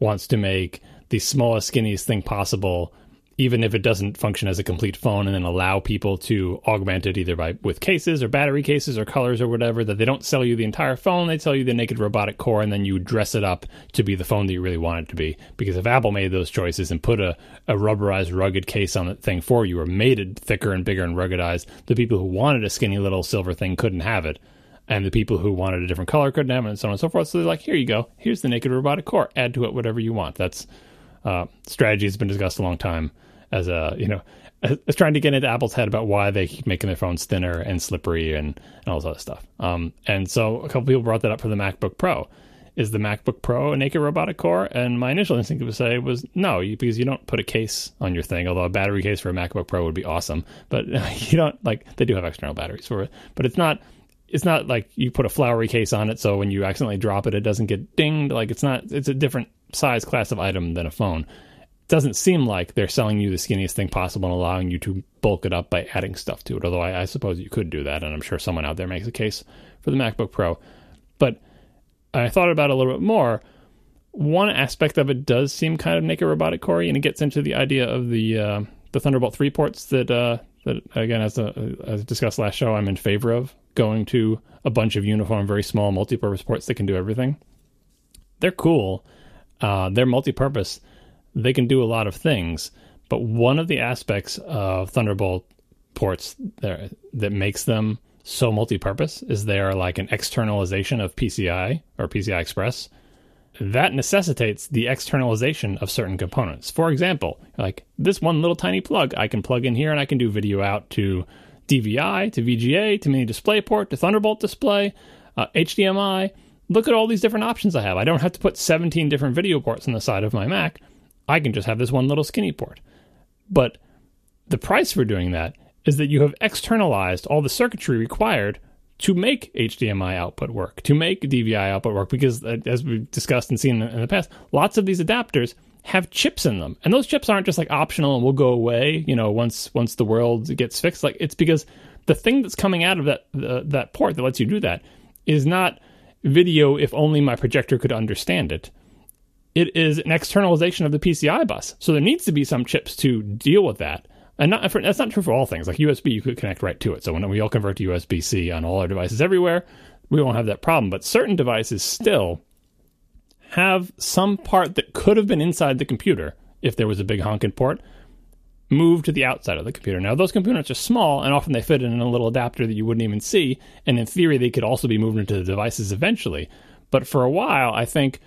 wants to make the smallest, skinniest thing possible, even if it doesn't function as a complete phone, and then allow people to augment it either by with cases or battery cases or colors or whatever. That they don't sell you the entire phone; they sell you the naked robotic core, and then you dress it up to be the phone that you really want it to be. Because if Apple made those choices and put a, a rubberized, rugged case on the thing for you, or made it thicker and bigger and ruggedized, the people who wanted a skinny little silver thing couldn't have it. And the people who wanted a different color couldn't have it, and so on and so forth. So they're like, here you go. Here's the naked robotic core. Add to it whatever you want. That's uh, strategy has been discussed a long time as a you know as trying to get into Apple's head about why they keep making their phones thinner and slippery and, and all this other stuff. Um, and so a couple people brought that up for the MacBook Pro. Is the MacBook Pro a naked robotic core? And my initial instinct to say was no, because you don't put a case on your thing. Although a battery case for a MacBook Pro would be awesome, but you don't like they do have external batteries for it. But it's not it's not like you put a flowery case on it, so when you accidentally drop it, it doesn't get dinged. Like it's not it's a different size class of item than a phone doesn't seem like they're selling you the skinniest thing possible and allowing you to bulk it up by adding stuff to it. Although I, I, suppose you could do that, and I'm sure someone out there makes a case for the MacBook Pro. But I thought about it a little bit more. One aspect of it does seem kind of naked robotic Corey, and it gets into the idea of the uh, the Thunderbolt three ports that uh, that again, as, a, as discussed last show, I'm in favor of going to a bunch of uniform, very small multi-purpose ports that can do everything. They're cool. Uh, they're multi-purpose they can do a lot of things. But one of the aspects of Thunderbolt ports that, that makes them so multi-purpose is they are like an externalization of PCI or PCI Express. That necessitates the externalization of certain components. For example, like this one little tiny plug I can plug in here and I can do video out to DVI, to VGA, to mini display port, to Thunderbolt display, uh, HDMI. Look at all these different options I have. I don't have to put 17 different video ports on the side of my Mac. I can just have this one little skinny port. But the price for doing that is that you have externalized all the circuitry required to make HDMI output work, to make DVI output work, because uh, as we've discussed and seen in the past, lots of these adapters have chips in them, and those chips aren't just like optional and will go away. You know, once once the world gets fixed, like it's because the thing that's coming out of that that port that lets you do that is not video if only my projector could understand it. It is an externalization of the PCI bus. So there needs to be some chips to deal with that. And not for, that's not true for all things. Like USB, you could connect right to it. So when we all convert to USB C on all our devices everywhere, we won't have that problem. But certain devices still have some part that could have been inside the computer if there was a big honking port move to the outside of the computer. Now, those components are small, and often they fit in a little adapter that you wouldn't even see. And in theory, they could also be moved into the devices eventually. But for a while, I think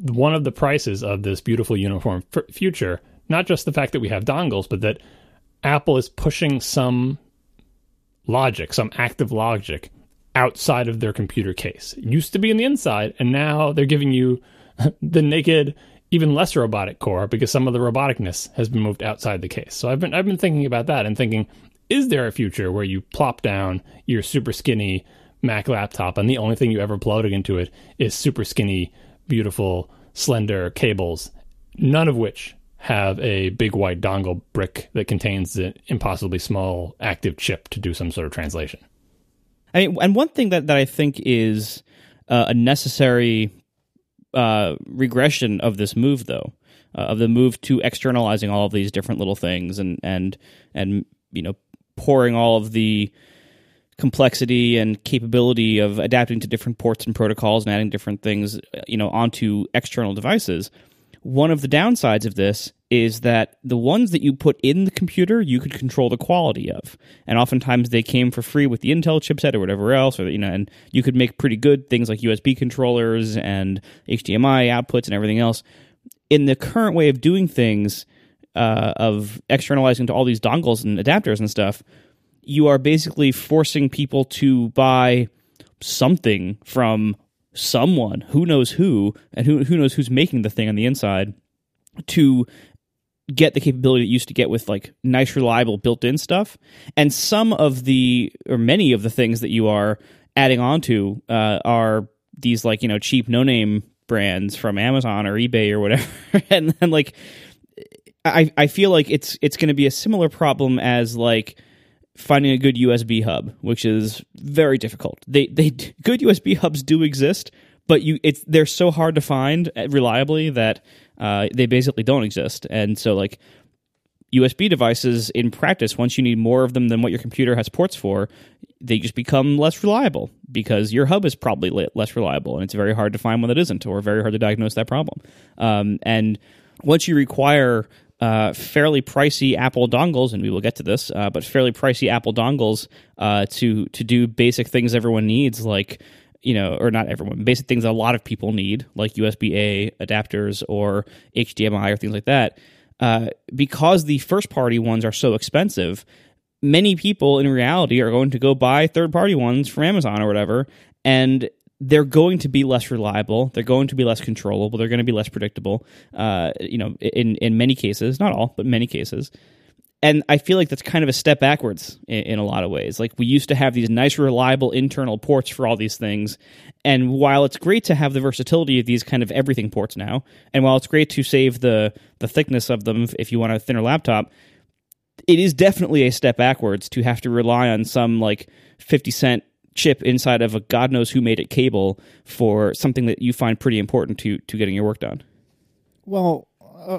one of the prices of this beautiful uniform f- future, not just the fact that we have dongles, but that Apple is pushing some logic, some active logic outside of their computer case. It used to be in the inside, and now they're giving you the naked, even less robotic core because some of the roboticness has been moved outside the case. So I've been I've been thinking about that and thinking, is there a future where you plop down your super skinny Mac laptop and the only thing you ever plug into it is super skinny, beautiful, slender cables, none of which have a big white dongle brick that contains an impossibly small active chip to do some sort of translation. I mean, and one thing that, that I think is uh, a necessary uh, regression of this move, though, uh, of the move to externalizing all of these different little things and and and you know pouring all of the complexity and capability of adapting to different ports and protocols and adding different things, you know, onto external devices. One of the downsides of this is that the ones that you put in the computer you could control the quality of and oftentimes they came for free with the intel chipset or whatever else or you know and you could make pretty good things like usb controllers and hdmi outputs and everything else in the current way of doing things uh, of externalizing to all these dongles and adapters and stuff you are basically forcing people to buy something from someone who knows who and who who knows who's making the thing on the inside to get the capability it used to get with like nice reliable built-in stuff. And some of the or many of the things that you are adding on to uh, are these like you know cheap no-name brands from amazon or ebay or whatever. And then like i i feel like it's it's going to be a similar problem as like finding a good usb hub which is very difficult they they good usb hubs do exist but you it's they're so hard to find reliably that uh, they basically don't exist. And so, like, USB devices in practice, once you need more of them than what your computer has ports for, they just become less reliable because your hub is probably less reliable and it's very hard to find one that isn't or very hard to diagnose that problem. Um, and once you require uh, fairly pricey Apple dongles, and we will get to this, uh, but fairly pricey Apple dongles uh, to to do basic things everyone needs, like you know, or not everyone, basic things a lot of people need, like USB A adapters or HDMI or things like that, uh, because the first party ones are so expensive, many people in reality are going to go buy third party ones from Amazon or whatever, and they're going to be less reliable. They're going to be less controllable. They're going to be less predictable. Uh, you know, in in many cases, not all, but many cases and I feel like that's kind of a step backwards in, in, a lot of ways. Like we used to have these nice, reliable internal ports for all these things, and while it's great to have the versatility of these kind of everything ports now, and while it's great to save the the thickness of them if you want a thinner laptop, it is definitely a step backwards to have to rely on some like fifty cent chip inside of a god knows who made it cable for something that you find pretty important to to getting your work done. Well. Uh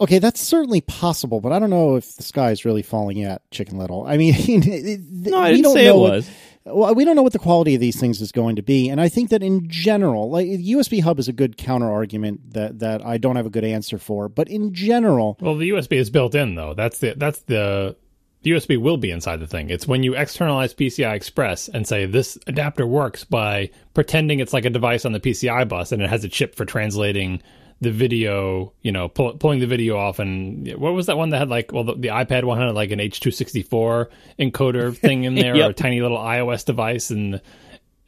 Okay, that's certainly possible, but I don't know if the sky is really falling yet, Chicken Little. I mean, no, I didn't say it was. What, well, we don't know what the quality of these things is going to be, and I think that in general, like USB hub is a good counter argument that that I don't have a good answer for. But in general, well, the USB is built in though. That's the that's the the USB will be inside the thing. It's when you externalize PCI Express and say this adapter works by pretending it's like a device on the PCI bus and it has a chip for translating the video, you know, pull, pulling the video off. And what was that one that had like, well, the, the iPad one had like an H264 encoder thing in there, yep. or a tiny little iOS device, and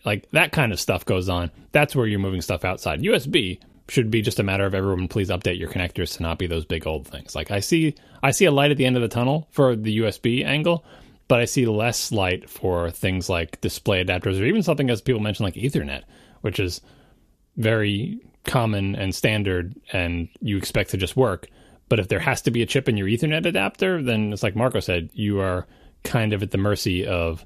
like that kind of stuff goes on. That's where you're moving stuff outside. USB, should be just a matter of everyone please update your connectors to not be those big old things. Like I see I see a light at the end of the tunnel for the USB angle, but I see less light for things like display adapters or even something as people mention like Ethernet, which is very common and standard and you expect to just work. But if there has to be a chip in your Ethernet adapter, then it's like Marco said, you are kind of at the mercy of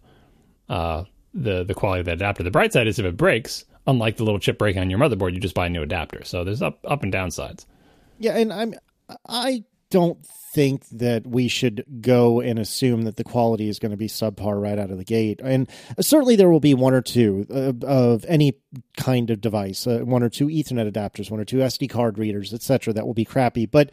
uh, the the quality of that adapter. The bright side is if it breaks, unlike the little chip breaking on your motherboard, you just buy a new adapter. So there's up up and downsides. Yeah, and I'm I don't think that we should go and assume that the quality is going to be subpar right out of the gate. And certainly there will be one or two uh, of any kind of device, uh, one or two Ethernet adapters, one or two SD card readers, etc. That will be crappy, but.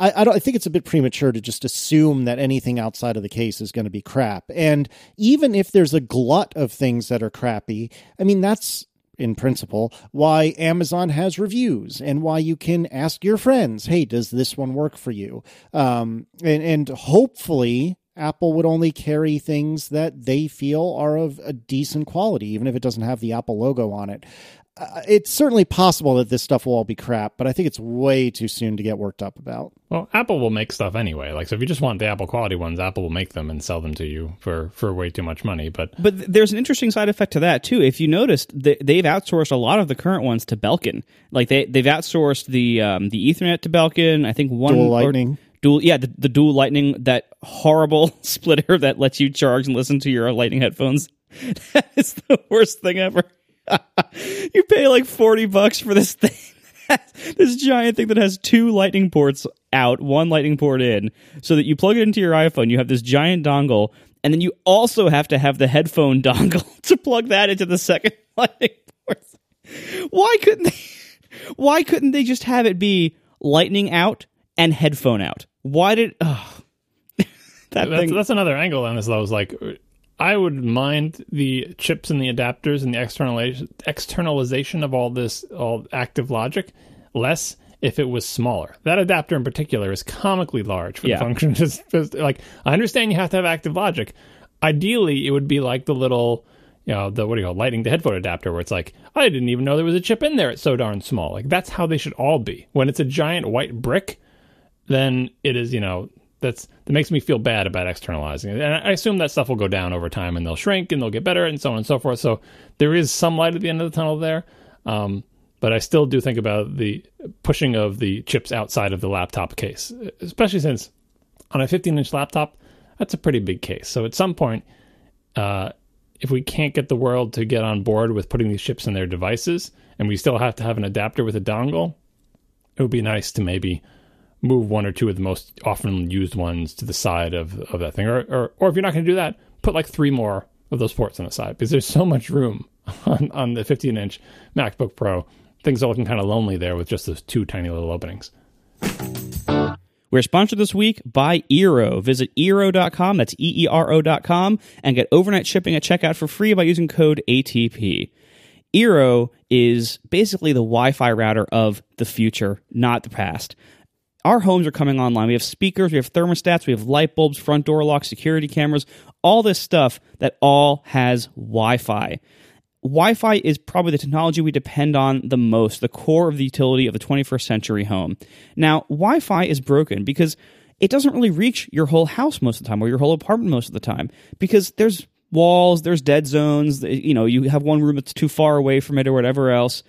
I, I. I think it's a bit premature to just assume that anything outside of the case is going to be crap. And even if there's a glut of things that are crappy, I mean that's in principle, why Amazon has reviews and why you can ask your friends, hey, does this one work for you? Um, and, and hopefully, Apple would only carry things that they feel are of a decent quality, even if it doesn't have the Apple logo on it it's certainly possible that this stuff will all be crap, but I think it's way too soon to get worked up about. Well, Apple will make stuff anyway. Like, so if you just want the Apple quality ones, Apple will make them and sell them to you for for way too much money. But but there's an interesting side effect to that too. If you noticed, they've outsourced a lot of the current ones to Belkin. Like they they've outsourced the um, the Ethernet to Belkin. I think one dual lightning. Dual, yeah, the, the dual lightning, that horrible splitter that lets you charge and listen to your lightning headphones. that is the worst thing ever. you pay like 40 bucks for this thing. this giant thing that has two lightning ports out, one lightning port in, so that you plug it into your iPhone, you have this giant dongle, and then you also have to have the headphone dongle to plug that into the second lightning port. Why couldn't they why couldn't they just have it be lightning out and headphone out? Why did oh, that that's, thing that's another angle on this though is like I would mind the chips and the adapters and the externalization of all this all active logic less if it was smaller. That adapter in particular is comically large for yeah. the function. Just, just, like I understand you have to have active logic. Ideally, it would be like the little, you know, the what do you call it, lightning to headphone adapter, where it's like I didn't even know there was a chip in there. It's so darn small. Like that's how they should all be. When it's a giant white brick, then it is you know that's that makes me feel bad about externalizing it. And I assume that stuff will go down over time and they'll shrink and they'll get better and so on and so forth. So there is some light at the end of the tunnel there. Um, but I still do think about the pushing of the chips outside of the laptop case, especially since on a 15 inch laptop, that's a pretty big case. So at some point, uh, if we can't get the world to get on board with putting these chips in their devices and we still have to have an adapter with a dongle, it would be nice to maybe move one or two of the most often used ones to the side of, of that thing. Or, or, or if you're not going to do that, put like three more of those ports on the side because there's so much room on, on the 15 inch MacBook Pro. Things are looking kind of lonely there with just those two tiny little openings. We're sponsored this week by Eero. Visit Eero.com, that's E E R O.com, and get overnight shipping at checkout for free by using code ATP. Eero is basically the Wi Fi router of the future, not the past our homes are coming online. We have speakers, we have thermostats, we have light bulbs, front door locks, security cameras, all this stuff that all has Wi Fi. Wi Fi is probably the technology we depend on the most, the core of the utility of the 21st century home. Now, Wi Fi is broken because it doesn't really reach your whole house most of the time or your whole apartment most of the time because there's walls, there's dead zones, you know, you have one room that's too far away from it or whatever else.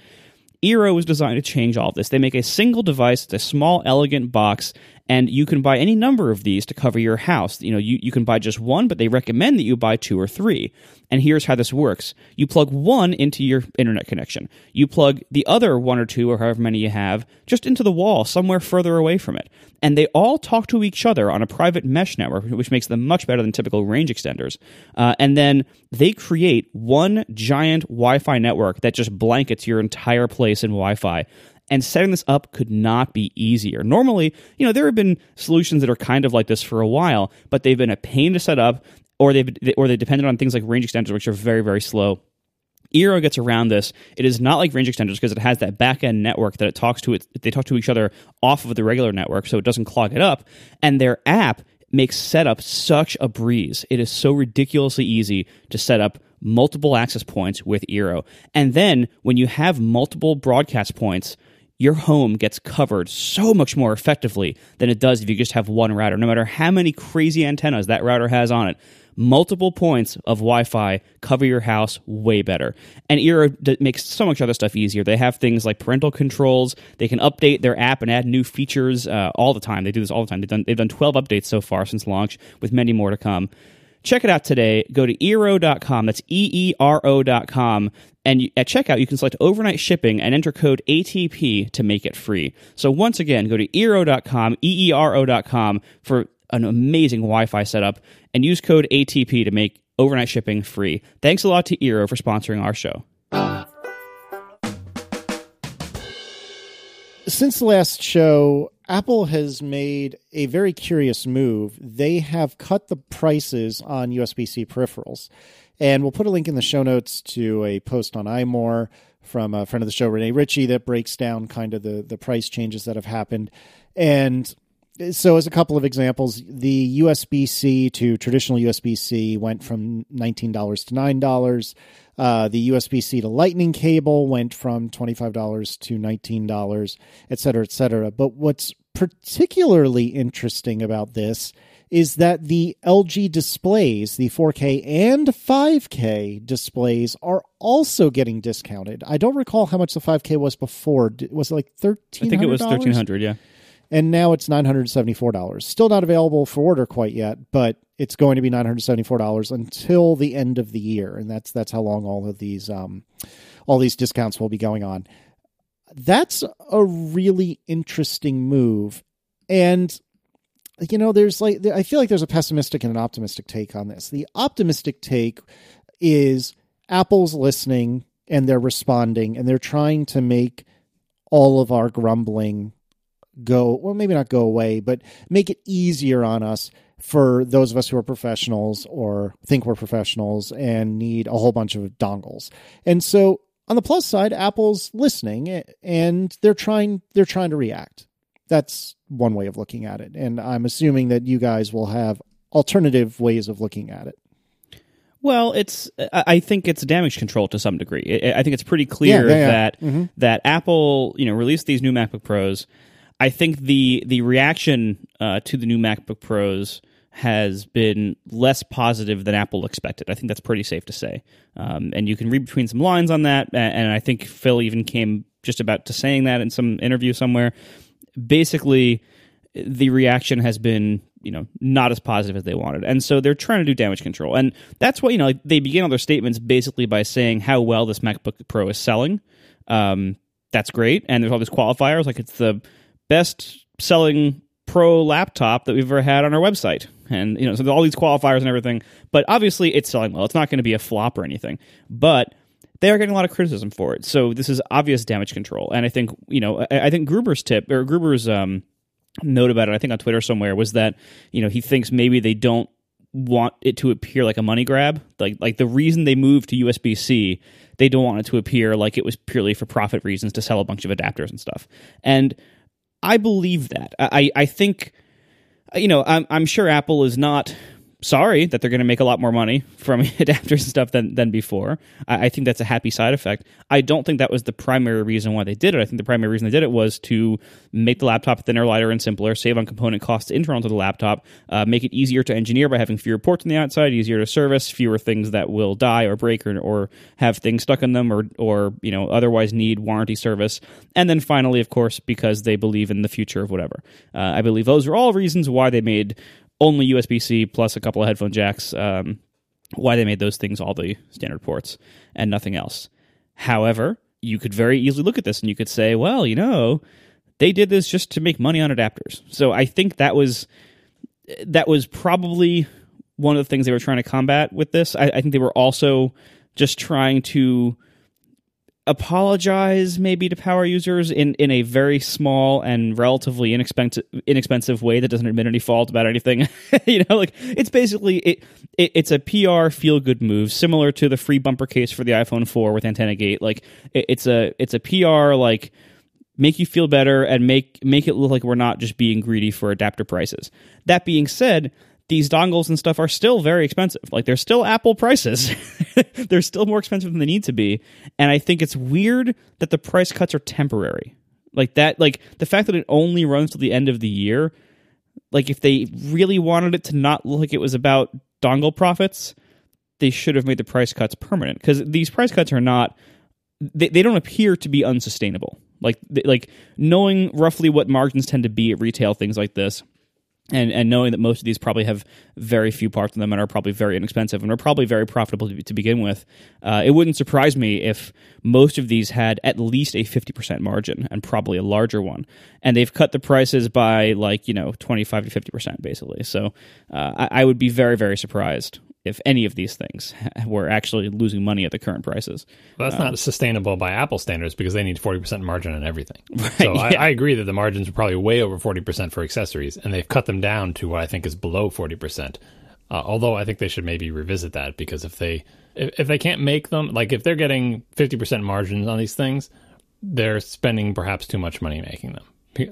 Eero was designed to change all of this. They make a single device, it's a small, elegant box, and you can buy any number of these to cover your house. You know, you, you can buy just one, but they recommend that you buy two or three. And here's how this works. You plug one into your internet connection. You plug the other one or two or however many you have just into the wall somewhere further away from it. And they all talk to each other on a private mesh network, which makes them much better than typical range extenders. Uh, and then they create one giant Wi Fi network that just blankets your entire place in Wi Fi and setting this up could not be easier. Normally, you know, there have been solutions that are kind of like this for a while, but they've been a pain to set up, or they've or they depended on things like range extenders, which are very very slow. Eero gets around this. It is not like range extenders because it has that back end network that it talks to. It they talk to each other off of the regular network, so it doesn't clog it up. And their app makes setup such a breeze. It is so ridiculously easy to set up multiple access points with Eero. And then when you have multiple broadcast points, your home gets covered so much more effectively than it does if you just have one router, no matter how many crazy antennas that router has on it. Multiple points of Wi Fi cover your house way better. And Eero makes so much other stuff easier. They have things like parental controls. They can update their app and add new features uh, all the time. They do this all the time. They've done, they've done 12 updates so far since launch, with many more to come. Check it out today. Go to eero.com. That's E E R O.com. And at checkout, you can select overnight shipping and enter code ATP to make it free. So once again, go to eero.com, E E R O.com for an amazing Wi Fi setup and use code ATP to make overnight shipping free. Thanks a lot to Eero for sponsoring our show. Since the last show, Apple has made a very curious move. They have cut the prices on USB C peripherals. And we'll put a link in the show notes to a post on iMore from a friend of the show, Rene Ritchie, that breaks down kind of the, the price changes that have happened. And so, as a couple of examples, the USB C to traditional USB C went from $19 to $9. Uh, the USB C to Lightning cable went from $25 to $19, et cetera, et cetera. But what's particularly interesting about this is that the LG displays, the 4K and 5K displays, are also getting discounted. I don't recall how much the 5K was before. Was it like thirteen? I think it was 1300 yeah. and now it's nine hundred seventy four dollars. Still not available for order quite yet, but it's going to be nine hundred seventy four dollars until the end of the year, and that's that's how long all of these um, all these discounts will be going on. That's a really interesting move, and you know, there's like I feel like there's a pessimistic and an optimistic take on this. The optimistic take is Apple's listening and they're responding and they're trying to make all of our grumbling go well maybe not go away but make it easier on us for those of us who are professionals or think we're professionals and need a whole bunch of dongles and so on the plus side apple's listening and they're trying they're trying to react that's one way of looking at it and i'm assuming that you guys will have alternative ways of looking at it Well, it's I think it's damage control to some degree. I think it's pretty clear Yeah, yeah, yeah. that Mhm. that Apple, you know, released these new MacBook Pros. I think the the reaction uh, to the new MacBook Pros has been less positive than Apple expected. I think that's pretty safe to say. Um, and you can read between some lines on that. And I think Phil even came just about to saying that in some interview somewhere. Basically, the reaction has been you know not as positive as they wanted. And so they're trying to do damage control. And that's what you know like they begin all their statements basically by saying how well this macbook pro is selling. Um, that's great. And there's all these qualifiers. Like it's the best selling pro laptop that we've ever had on our website. And you know so all these qualifiers and everything. But obviously it's selling well. It's not going to be a flop or anything. But they are getting a lot of criticism for it so this is obvious damage control and i think you know i, I think gruber's tip or gruber's um, note about it, I think on Twitter somewhere, was that you know he thinks maybe they don't want it to appear like a money grab. Like like the reason they moved to USB C, they don't want it to appear like it was purely for profit reasons to sell a bunch of adapters and stuff. And I believe that. I I think you know I'm I'm sure Apple is not sorry that they're going to make a lot more money from adapters and stuff than than before. I, I think that's a happy side effect. I don't think that was the primary reason why they did it. I think the primary reason they did it was to make the laptop thinner, lighter, and simpler, save on component costs internal to the laptop, uh, make it easier to engineer by having fewer ports on the outside, easier to service, fewer things that will die or break or, or have things stuck in them or or you know otherwise need warranty service. And then finally, of course, because they believe in the future of whatever. Uh, I believe those are all reasons why they made only USB C plus a couple of headphone jacks. Um, why they made those things all the standard ports and nothing else. However, you could very easily look at this and you could say, well, you know, they did this just to make money on adapters. So I think that was that was probably one of the things they were trying to combat with this. I, I think they were also just trying to apologize maybe to power users in, in a very small and relatively inexpensive inexpensive way that doesn't admit any fault about anything. you know, like it's basically it, it it's a PR feel good move, similar to the free bumper case for the iPhone 4 with Antenna Gate. Like it, it's a it's a PR like make you feel better and make make it look like we're not just being greedy for adapter prices. That being said, these dongles and stuff are still very expensive. Like they're still Apple prices. they're still more expensive than they need to be. And I think it's weird that the price cuts are temporary. Like that, like the fact that it only runs till the end of the year. Like if they really wanted it to not look like it was about dongle profits, they should have made the price cuts permanent because these price cuts are not. They, they don't appear to be unsustainable. Like like knowing roughly what margins tend to be at retail, things like this, and and knowing that most of these probably have very few parts in them and are probably very inexpensive and are probably very profitable to, to begin with, uh, it wouldn't surprise me if most of these had at least a fifty percent margin and probably a larger one. And they've cut the prices by like you know twenty five to fifty percent basically. So uh, I, I would be very very surprised if any of these things were actually losing money at the current prices. Well, that's um, not sustainable by Apple standards because they need 40% margin on everything. Right, so yeah. I, I, agree that the margins are probably way over 40% for accessories, and they've cut them down to what I think is below 40%. Uh, although I think they should maybe revisit that because if they if, if they can't make them like if they're getting 50% margins on these things, they're spending perhaps too much money making them.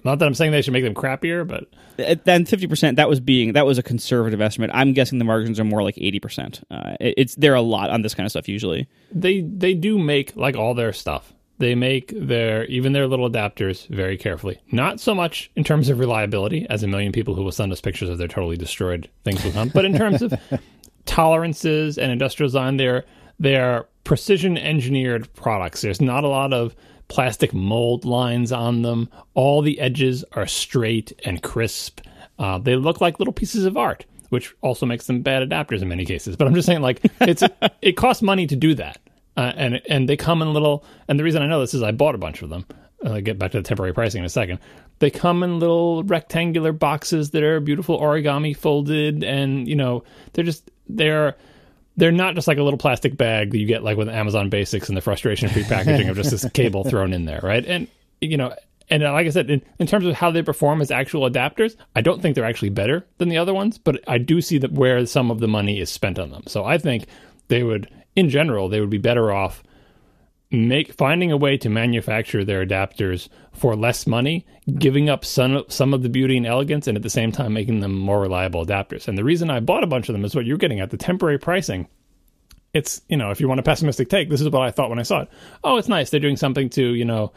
Not that I'm saying they should make them crappier, but uh, then fifty percent that was being that was a conservative estimate. I'm guessing the margins are more like eighty percent. Uh, it, it's they're a lot on this kind of stuff usually. They they do make like all their stuff. They make their even their little adapters very carefully. Not so much in terms of reliability, as a million people who will send us pictures of their totally destroyed things will come, but in terms of tolerances and industrial design, they're they're precision engineered products. There's not a lot of plastic mold lines on them. All the edges are straight and crisp. Uh, they look like little pieces of art, which also makes them bad adapters in many cases. But I'm just saying, like, it's it costs money to do that, uh, and and they come in little. And the reason I know this is I bought a bunch of them. I'll get back to the temporary pricing in a second. They come in little rectangular boxes that are beautiful origami folded, and you know they're just they're they're not just like a little plastic bag that you get like with Amazon Basics and the frustration free packaging of just this cable thrown in there, right? And you know, and uh, like I said, in, in, terms of how they perform as actual adapters, I don't think they're actually better than the other ones, but I do see that where some of the money is spent on them. So I think they would, in general, they would be better off make finding a way to manufacture their adapters for less money, giving up some some of the beauty and elegance, and at the same time making them more reliable adapters. And the reason I bought a bunch of them is what you're getting at the temporary pricing. It's you know if you want a pessimistic take, this is what I thought when I saw it. Oh, it's nice they're doing something to you know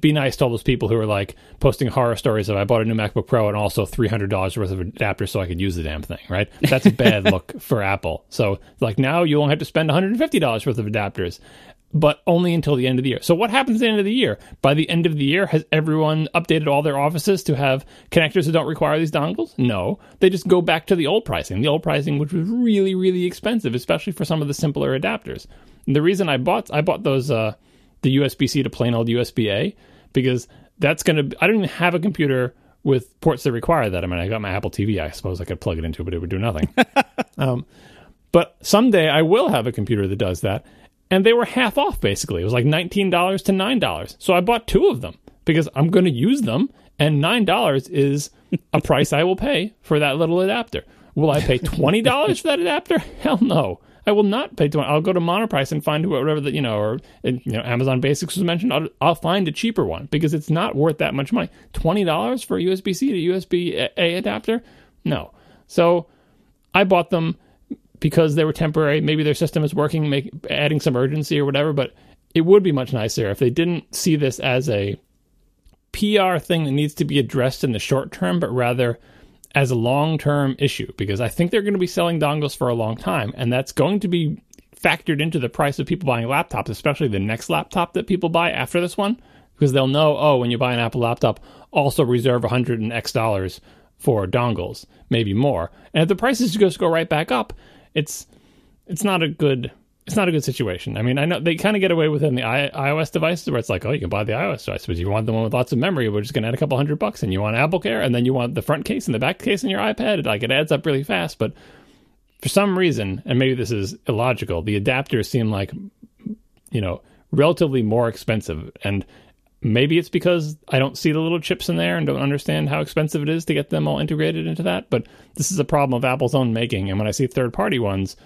be nice to all those people who are like posting horror stories of I bought a new MacBook Pro and also three hundred dollars worth of adapters so I could use the damn thing. Right? That's a bad look for Apple. So like now you only have to spend one hundred and fifty dollars worth of adapters, but only until the end of the year. So what happens at the end of the year? By the end of the year, has everyone updated all their offices to have connectors that don't require these dongles? No. They just go back to the old pricing, the old pricing which was really, really expensive, especially for some of the simpler adapters. And the reason I bought I bought those uh, the USB C to plain old USB A because that's gonna I don't even have a computer with ports that require that. I mean, I got my Apple TV. I suppose I could plug it into, it, but it would do nothing. um, but someday I will have a computer that does that, and they were half off basically. It was like $19 to $9. So I bought two of them because I'm going to use them and $9 is a price I will pay for that little adapter. Will I pay $20 for that adapter? Hell no. I will not pay 20 I'll go to Monoprice and find whatever that, you know, or you know, Amazon Basics was mentioned. I'll, I'll find a cheaper one because it's not worth that much money. $20 for a USB-C to USB A adapter? No. So I bought them because they were temporary. Maybe their system is working, make, adding some urgency or whatever. But it would be much nicer if they didn't see this as a PR thing that needs to be addressed in the short term, but rather as a long term issue. Because I think they're going to be selling dongles for a long time, and that's going to be factored into the price of people buying laptops, especially the next laptop that people buy after this one, because they'll know, oh, when you buy an Apple laptop, also reserve 100 and X dollars for dongles, maybe more. And if the prices just go right back up, it's it's not a good it's not a good situation. I mean, I know they kind of get away with it in the iOS devices where it's like, oh, you can buy the iOS device, but you want the one with lots of memory, we're just going to add a couple hundred bucks, and you want Apple Care, and then you want the front case and the back case in your iPad. Like it adds up really fast, but for some reason, and maybe this is illogical, the adapters seem like you know relatively more expensive, and maybe it's because I don't see the little chips in there and don't understand how expensive it is to get them all integrated into that. But this is a problem of Apple's own making. And when I see third party ones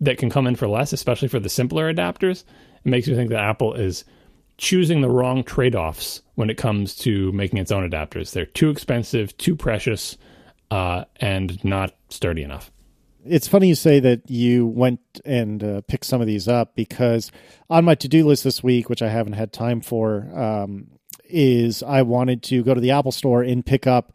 that can come in for less, especially for the simpler adapters, it makes me think that Apple is choosing the wrong trade offs when it comes to making its own adapters. They're too expensive, too precious, uh, and not sturdy enough. It's funny you say that you went and uh, picked some of these up because on my to do list this week, which I haven't had time for, um, is I wanted to go to the Apple store and pick up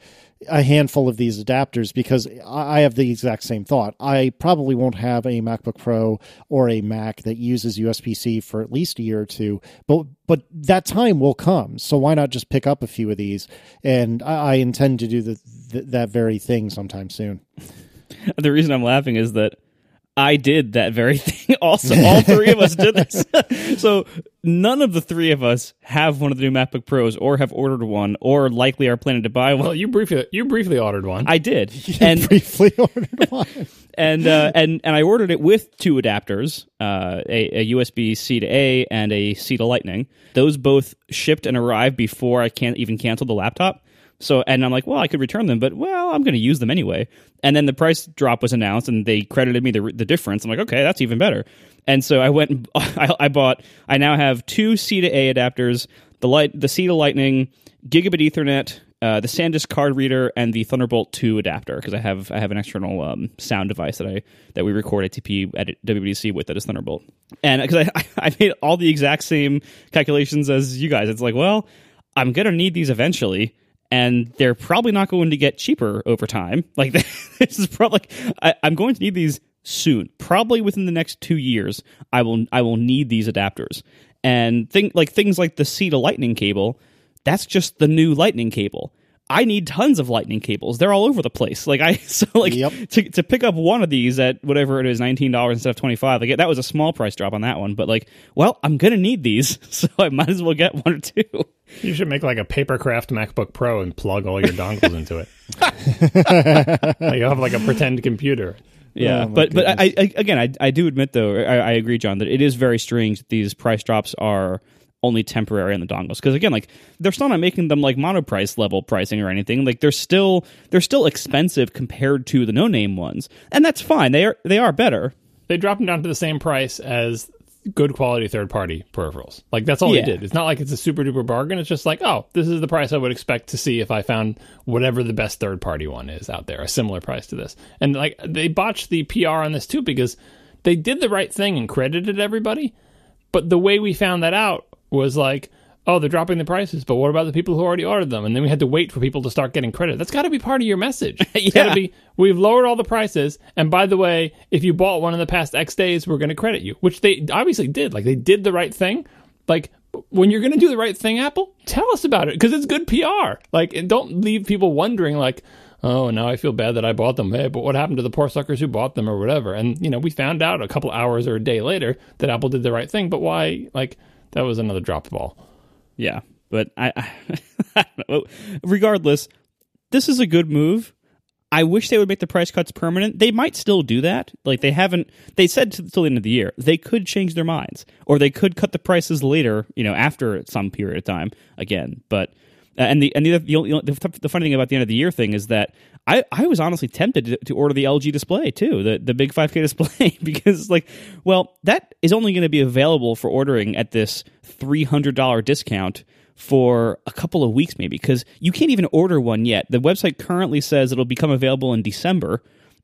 a handful of these adapters because I have the exact same thought. I probably won't have a MacBook Pro or a Mac that uses USB C for at least a year or two, but but that time will come. So why not just pick up a few of these? And I, I intend to do the, the, that very thing sometime soon. The reason I'm laughing is that I did that very thing. Also, all three of us did this. so none of the three of us have one of the new MacBook Pros, or have ordered one, or likely are planning to buy one. Well, you briefly you briefly ordered one. I did, and briefly ordered one. and uh, and and I ordered it with two adapters, uh, a, a USB C to A and a C to Lightning. Those both shipped and arrived before I can't even cancel the laptop. So, and I'm like, well, I could return them, but well, I'm going to use them anyway. And then the price drop was announced, and they credited me the the difference. I'm like, okay, that's even better. And so I went, I, I bought. I now have two C to A adapters: the light, the C to Lightning, Gigabit Ethernet, uh, the SanDisk card reader, and the Thunderbolt two adapter because I have I have an external um, sound device that I that we record ATP at WWDC with that is Thunderbolt. And because I I made all the exact same calculations as you guys, it's like, well, I'm gonna need these eventually and they're probably not going to get cheaper over time. Like this is probably I, I'm going to need these soon, probably within the next two years. I will I will need these adapters and think like things like the C to Lightning cable. That's just the new Lightning cable. I need tons of lightning cables. They're all over the place. Like I so like Yep. to to pick up one of these at whatever it is, nineteen dollars instead of twenty five. Like that was a small price drop on that one. But like, well, I'm gonna need these, so I might as well get one or two. you should make like a papercraft MacBook Pro and plug all your dongles into it. Like, You'll have like a pretend computer. Yeah, Oh, my but but I, I again I I do admit though I, I agree, John, that it is very strange that these price drops are only temporary on the dongles because again like they're still not making them like monoprice level pricing or anything like they're still they're still expensive compared to the no name ones and that's fine they are they are better They dropped them down to the same price as good quality third party peripherals. Like that's all Yeah. they did. It's not like it's a super duper bargain. It's just like, oh, this is the price I would expect to see if I found whatever the best third party one is out there, a similar price to this. And like they botched the PR on this too because they did the right thing and credited everybody. But the way we found that out was like, oh, they're dropping the prices, but what about the people who already ordered them? And then we had to wait for people to start getting credit. That's got to be part of your message. Yeah. to be, we've lowered all the prices. And by the way, if you bought one in the past X days, we're going to credit you, which they obviously did. Like they did the right thing. Like when you're going to do the right thing, Apple, tell us about it because it's good PR. Like, and don't leave people wondering, like, oh, now I feel bad that I bought them. Hey, but what happened to the poor suckers who bought them or whatever? And, you know, we found out a couple hours or a day later that Apple did the right thing. But why? Like, that was another drop ball. Yeah, but I, I regardless, this is a good move. I wish they would make the price cuts permanent. They might still do that. Like they haven't. They said till the end of the year they could change their minds, or they could cut the prices later. You know, after some period of time again. But Uh, and the and the the, the the funny thing about the end of the year thing is that I I was honestly tempted to, to order the LG display too, the the big 5K display because like, well, that is only going to be available for ordering at this three hundred dollar discount for a couple of weeks maybe because you can't even order one yet. The website currently says it'll become available in December,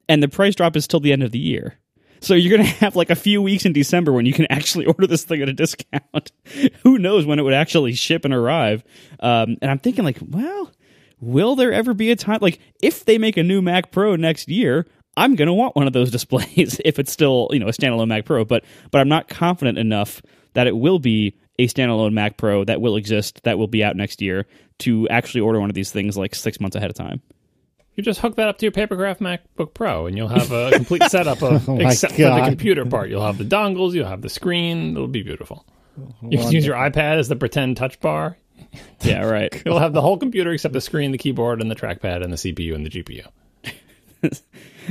and the price drop is till the end of the year. So you're going to have like a few weeks in December when you can actually order this thing at a discount. Who knows when it would actually ship and arrive? Um, and I'm thinking like, well, will there ever be a time like if they make a new Mac Pro next year? I'm going to want one of those displays if it's still, you know, a standalone Mac Pro, but but I'm not confident enough that it will be a standalone Mac Pro that will exist that will be out next year to actually order one of these things like 6 months ahead of time. You just hook that up to your Papercraft MacBook Pro, and you'll have a complete setup of Oh except for the computer part. You'll have the dongles, you'll have the screen. It'll be beautiful. You can use your iPad as the pretend touch bar. Yeah, right. You'll have the whole computer except the screen, the keyboard, and the trackpad, and the CPU and the GPU.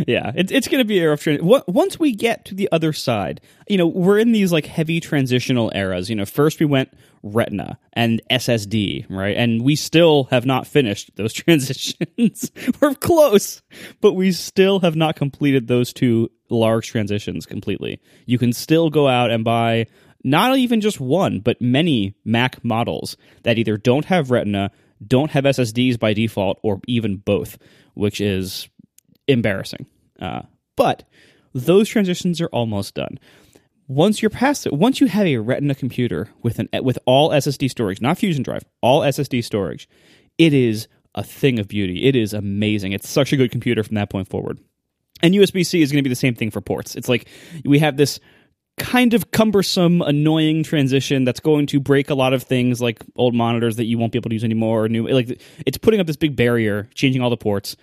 yeah, it's it's going to be a rough transition. Once we get to the other side, you know, we're in these like heavy transitional eras. You know, first we went Retina and SSD, right? And we still have not finished those transitions. we're close, but we still have not completed those two large transitions completely. You can still go out and buy not even just one, but many Mac models that either don't have Retina, don't have SSDs by default, or even both, which is embarrassing. Uh, But those transitions are almost done. Once you're past it, once you have a Retina computer with an with all SSD storage, not Fusion Drive, all SSD storage, it is a thing of beauty. It is amazing. It's such a good computer from that point forward. And USB C is going to be the same thing for ports. It's like we have this kind of cumbersome, annoying transition that's going to break a lot of things like old monitors that you won't be able to use anymore or new like it's putting up this big barrier, changing all the ports,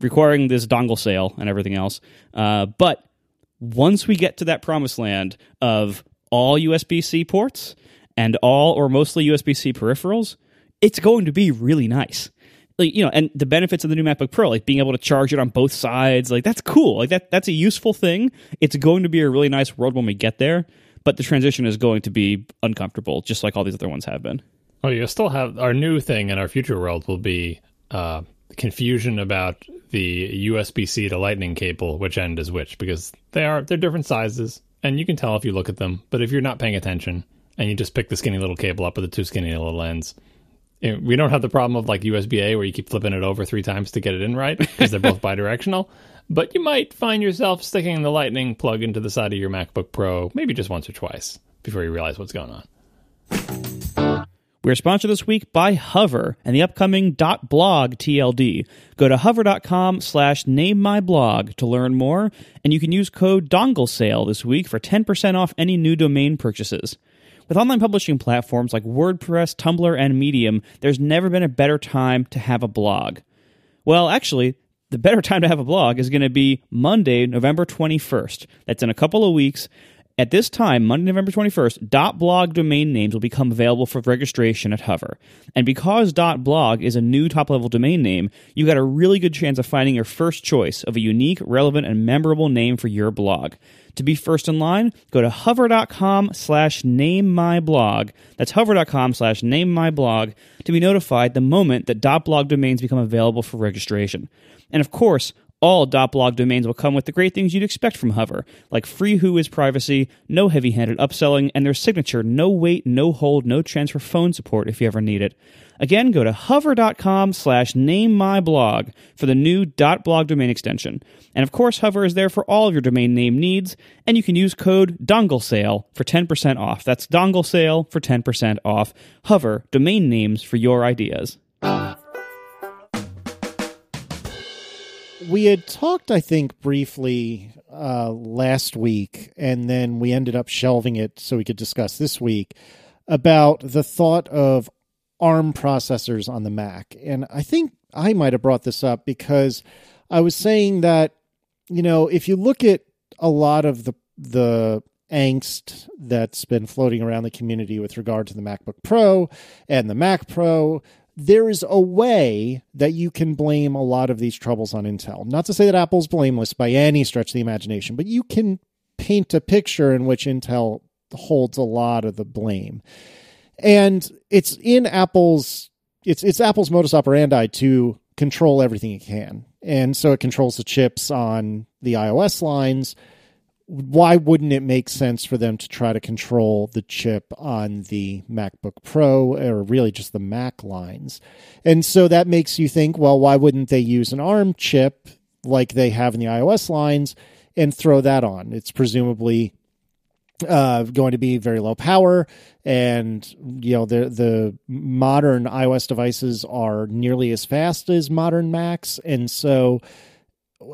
requiring this dongle sale and everything else. Uh, but once we get to that promised land of all USB C ports and all or mostly USB C peripherals, it's going to be really nice. Like you know and the benefits of the new macbook pro like being able to charge it on both sides like that's cool. Like that that's a useful thing. It's going to be a really nice world when we get there but the transition is going to be uncomfortable just like all these other ones have been. Oh you'll still have our new thing in our future world will be uh, confusion about the usb-c to lightning cable which end is which because they are they're different sizes and you can tell if you look at them but if you're not paying attention and you just pick the skinny little cable up with the two skinny little ends eh, we don't have the problem of like USB A where you keep flipping it over three times to get it in right because they're both bidirectional. But you might find yourself sticking the lightning plug into the side of your MacBook Pro maybe just once or twice before you realize what's going on. We're sponsored this week by Hover and the upcoming .blog TLD. Go to hover.com slash name my blog to learn more, and you can use code dongle sale this week for 10% off any new domain purchases. With online publishing platforms like WordPress, Tumblr, and Medium, there's never been a better time to have a blog. Well, actually, the better time to have a blog is going to be Monday, November 21st. That's in a couple of weeks. At this time, Monday, November 21st, .blog domain names will become available for registration at Hover. And because .blog is a new top-level domain name, you've got a really good chance of finding your first choice of a unique, relevant, and memorable name for your blog. To be first in line, go to hover.com slash name my blog. That's hover.com slash name my blog to be notified the moment that .blog domains become available for registration. And of course, all .blog domains will come with the great things you'd expect from Hover, like free Whois privacy, no heavy-handed upselling, and their signature no wait, no hold, no transfer phone support if you ever need it. Again, go to hover.com slash blog for the new .blog domain extension. And of course, Hover is there for all of your domain name needs, and you can use code dongle sale for 10% off. That's dongle sale for 10% off. Hover, domain names for your ideas. We had talked, I think, briefly uh, last week, and then we ended up shelving it so we could discuss this week about the thought of ARM processors on the Mac. And I think I might have brought this up because I was saying that, you know, if you look at a lot of the the angst that's been floating around the community with regard to the MacBook Pro and the Mac Pro, there is a way that you can blame a lot of these troubles on Intel. Not to say that Apple's blameless by any stretch of the imagination, but you can paint a picture in which Intel holds a lot of the blame and it's in Apple's it's it's Apple's modus operandi to control everything it can, and so it controls the chips on the iOS lines. Why wouldn't it make sense for them to try to control the chip on the MacBook Pro or really just the Mac lines? And so that makes you think, well, why wouldn't they use an ARM chip like they have in the iOS lines and throw that on? It's presumably uh, going to be very low power, and you know the the modern iOS devices are nearly as fast as modern Macs, and so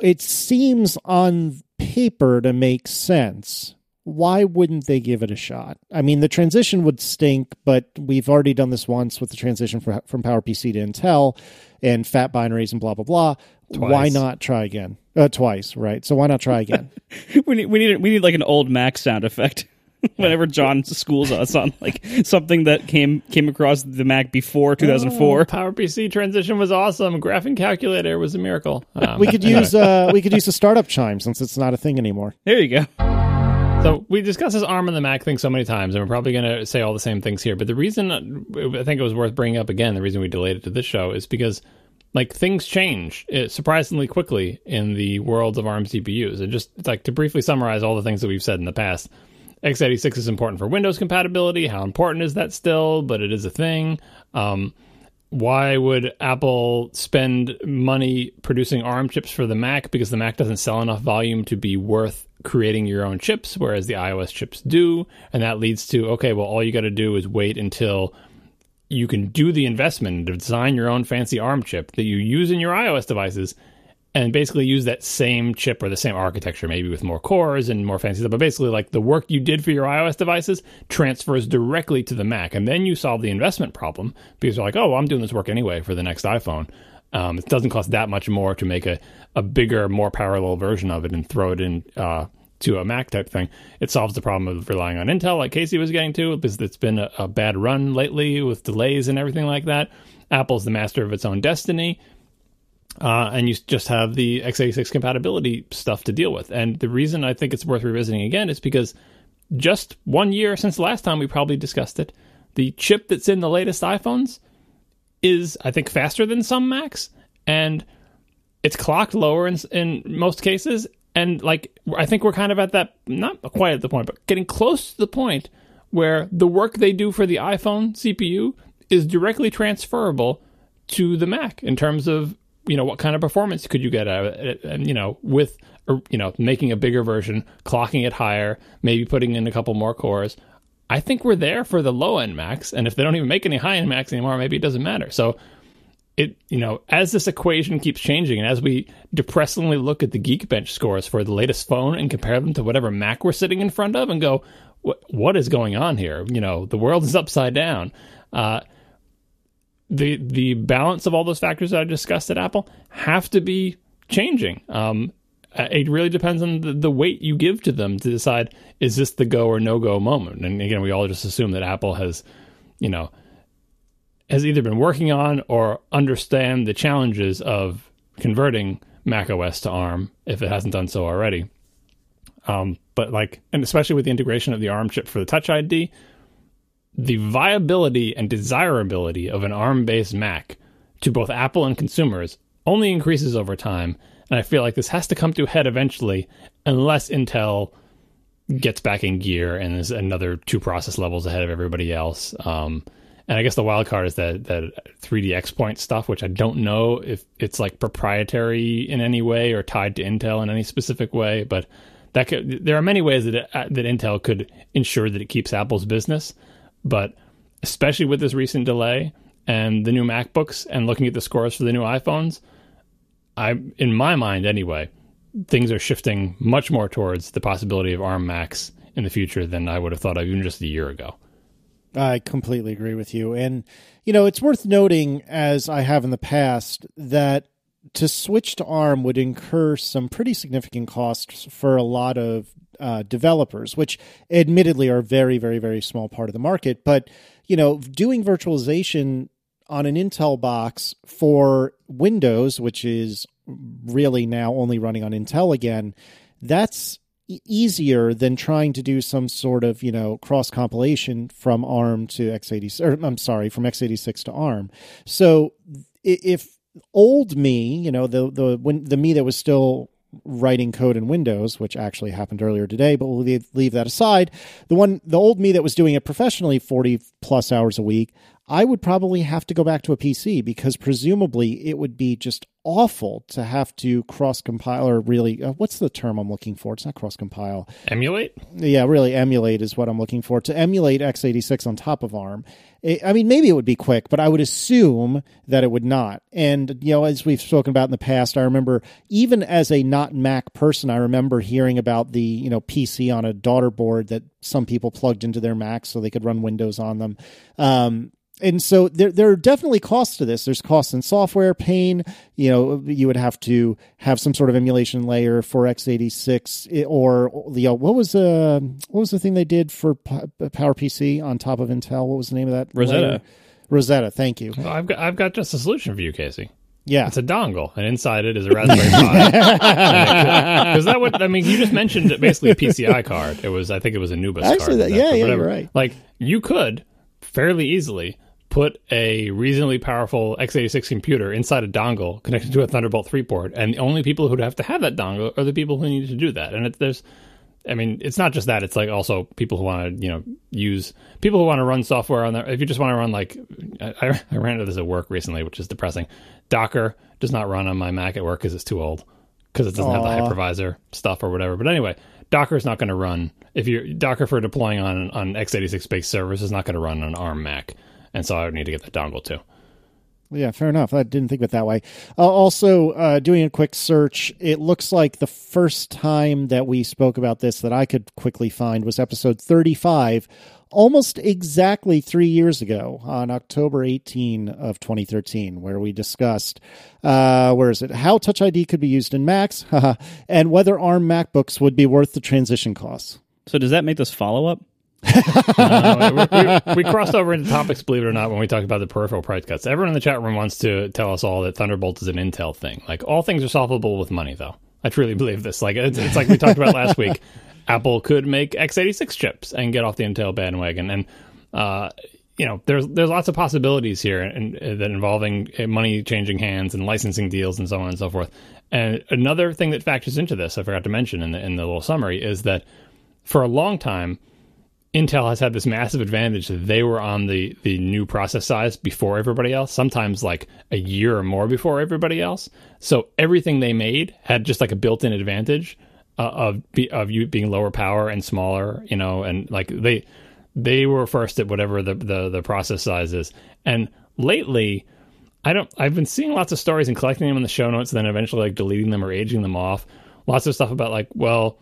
it seems on paper to make sense. Why wouldn't they give it a shot? I mean, the transition would stink, but we've already done this once with the transition from PowerPC to Intel and fat binaries and blah blah blah. Twice. Why not try again? Uh, twice, right? So why not try again? we need we need we need like an old Mac sound effect. Whenever John schools us on like something that came came across the Mac before 2004, oh, PowerPC transition was awesome. Graphing calculator was a miracle. Um, we could use uh, we could use a startup chime since it's not a thing anymore. There you go. So we discussed this ARM and the Mac thing so many times, and we're probably going to say all the same things here. But the reason I think it was worth bringing up again, the reason we delayed it to this show, is because like things change uh, surprisingly quickly in the world of ARM CPUs. And just like to briefly summarize all the things that we've said in the past, x86 is important for Windows compatibility. How important is that still? But it is a thing. Um, why would Apple spend money producing ARM chips for the Mac? Because the Mac doesn't sell enough volume to be worth creating your own chips, whereas the iOS chips do. And that leads to, okay, well, all you got to do is wait until you can do the investment to design your own fancy ARM chip that you use in your iOS devices and basically use that same chip or the same architecture, maybe with more cores and more fancy stuff. But basically, like the work you did for your iOS devices transfers directly to the Mac, and then you solve the investment problem because you're like, oh, well, I'm doing this work anyway for the next iPhone. Um, it doesn't cost that much more to make a, a bigger, more parallel version of it and throw it in uh, to a Mac type thing. It solves the problem of relying on Intel, like Casey was getting to, because it's been a, a bad run lately with delays and everything like that. Apple's the master of its own destiny. Uh, and you just have the x86 compatibility stuff to deal with. And the reason I think it's worth revisiting again is because just one year since the last time we probably discussed it, the chip that's in the latest iPhones is, I think, faster than some Macs, and it's clocked lower in, in most cases. And like, I think we're kind of at that, not quite at the point, but getting close to the point where the work they do for the iPhone CPU is directly transferable to the Mac in terms of you know what kind of performance could you get out of it? And you know with you know making a bigger version clocking it higher maybe putting in a couple more cores i think we're there for the low end macs and if they don't even make any high end macs anymore maybe it doesn't matter. So it you know as this equation keeps changing and as we depressingly look at the geekbench scores for the latest phone and compare them to whatever mac we're sitting in front of and go what what is going on here? You know the world is upside down. Uh, the the balance of all those factors that I discussed at Apple have to be changing. Um, it really depends on the, the, weight you give to them to decide is this the go or no go moment. And again, we all just assume that Apple has, you know, has either been working on or understand the challenges of converting Mac OS to ARM if it hasn't done so already. Um, but like, and especially with the integration of the ARM chip for the Touch ID, the viability and desirability of an ARM based Mac to both Apple and consumers only increases over time. And I feel like this has to come to a head eventually, unless Intel gets back in gear and is another two process levels ahead of everybody else. Um, and I guess the wild card is that that 3D XPoint stuff, which I don't know if it's like proprietary in any way or tied to Intel in any specific way. But that could, there are many ways that it, that Intel could ensure that it keeps Apple's business. But especially with this recent delay and the new MacBooks and looking at the scores for the new iPhones, I in my mind anyway, things are shifting much more towards the possibility of ARM Macs in the future than I would have thought of even just a year ago. I completely agree with you. And, you know, it's worth noting, as I have in the past, that to switch to ARM would incur some pretty significant costs for a lot of uh, developers, which admittedly are very, very, very small part of the market. But you know, doing virtualization on an Intel box for Windows, which is really now only running on Intel again, that's easier than trying to do some sort of you know cross compilation from ARM to x86. Or, I'm sorry, from x86 to ARM. So if old me, you know the the when the me that was still writing code in Windows, which actually happened earlier today, but we'll leave, that aside. The one, the old me that was doing it professionally 40 plus hours a week, I would probably have to go back to a PC because presumably it would be just awful to have to cross compile or really uh, what's the term I'm looking for? It's not cross compile. Emulate? Yeah, really emulate is what I'm looking for. To emulate x86 on top of ARM. I mean, maybe it would be quick, but I would assume that it would not. And, you know, as we've spoken about in the past, I remember even as a not Mac person, I remember hearing about the, you know, PC on a daughter board that some people plugged into their Macs so they could run Windows on them. Um, and so there there are definitely costs to this. There's costs in software, pain. You know, you would have to have some sort of emulation layer for x86 or you know what was the uh, what was the thing they did for PowerPC on top of Intel? What was the name of that? Rosetta. Layer? Rosetta. Thank you. Well, I've got I've got just a solution for you, Casey. Yeah, it's a dongle, and inside it is a Raspberry Pi. Because that would, I mean, you just mentioned it basically a PCI card. It was, I think, it was a NuBus Actually, card. That, yeah, yeah, you're right. Like you could fairly easily put a reasonably powerful x86 computer inside a dongle connected to a Thunderbolt 3 port, and the only people who'd have to have that dongle are the people who need to do that. And it, there's I mean, it's not just that. It's like also people who want to, you know, use people who want to run software on there. If you just want to run like, I, I ran into this at work recently, which is depressing. Docker does not run on my Mac at work because it's too old because it doesn't have the hypervisor stuff or whatever. But anyway, Docker is not going to run if you Docker for deploying on on x86 based servers is not going to run on ARM Mac, and so I would need to get that dongle too. Yeah, fair enough. I didn't think of it that way. Uh, also, uh, doing a quick search, it looks like the first time that we spoke about this that I could quickly find was episode 35, almost exactly three years ago on October 18 of 2013, where we discussed, uh, where is it, how Touch ID could be used in Macs, and whether ARM MacBooks would be worth the transition costs. So does that make this follow up? Uh, we, we, we crossed over into topics, believe it or not, when we talked about the peripheral price cuts. Everyone in the chat room wants to tell us all that Thunderbolt is an Intel thing. Like all things are solvable with money, though. I truly believe this. Like it's, it's like we talked about last week. Apple could make x86 chips and get off the Intel bandwagon, and uh, you know, there's there's lots of possibilities here, and uh, that involving uh, money changing hands and licensing deals and so on and so forth. And another thing that factors into this, I forgot to mention in the in the little summary, is that for a long time. Intel has had this massive advantage that they were on the the new process size before everybody else, sometimes like a year or more before everybody else. So everything they made had just like a built-in advantage uh, of be, of you being lower power and smaller, you know, and like they they were first at whatever the the, the process size is. And lately, I don't. I've been seeing lots of stories and collecting them in the show notes, and then eventually like deleting them or aging them off. Lots of stuff about like, well,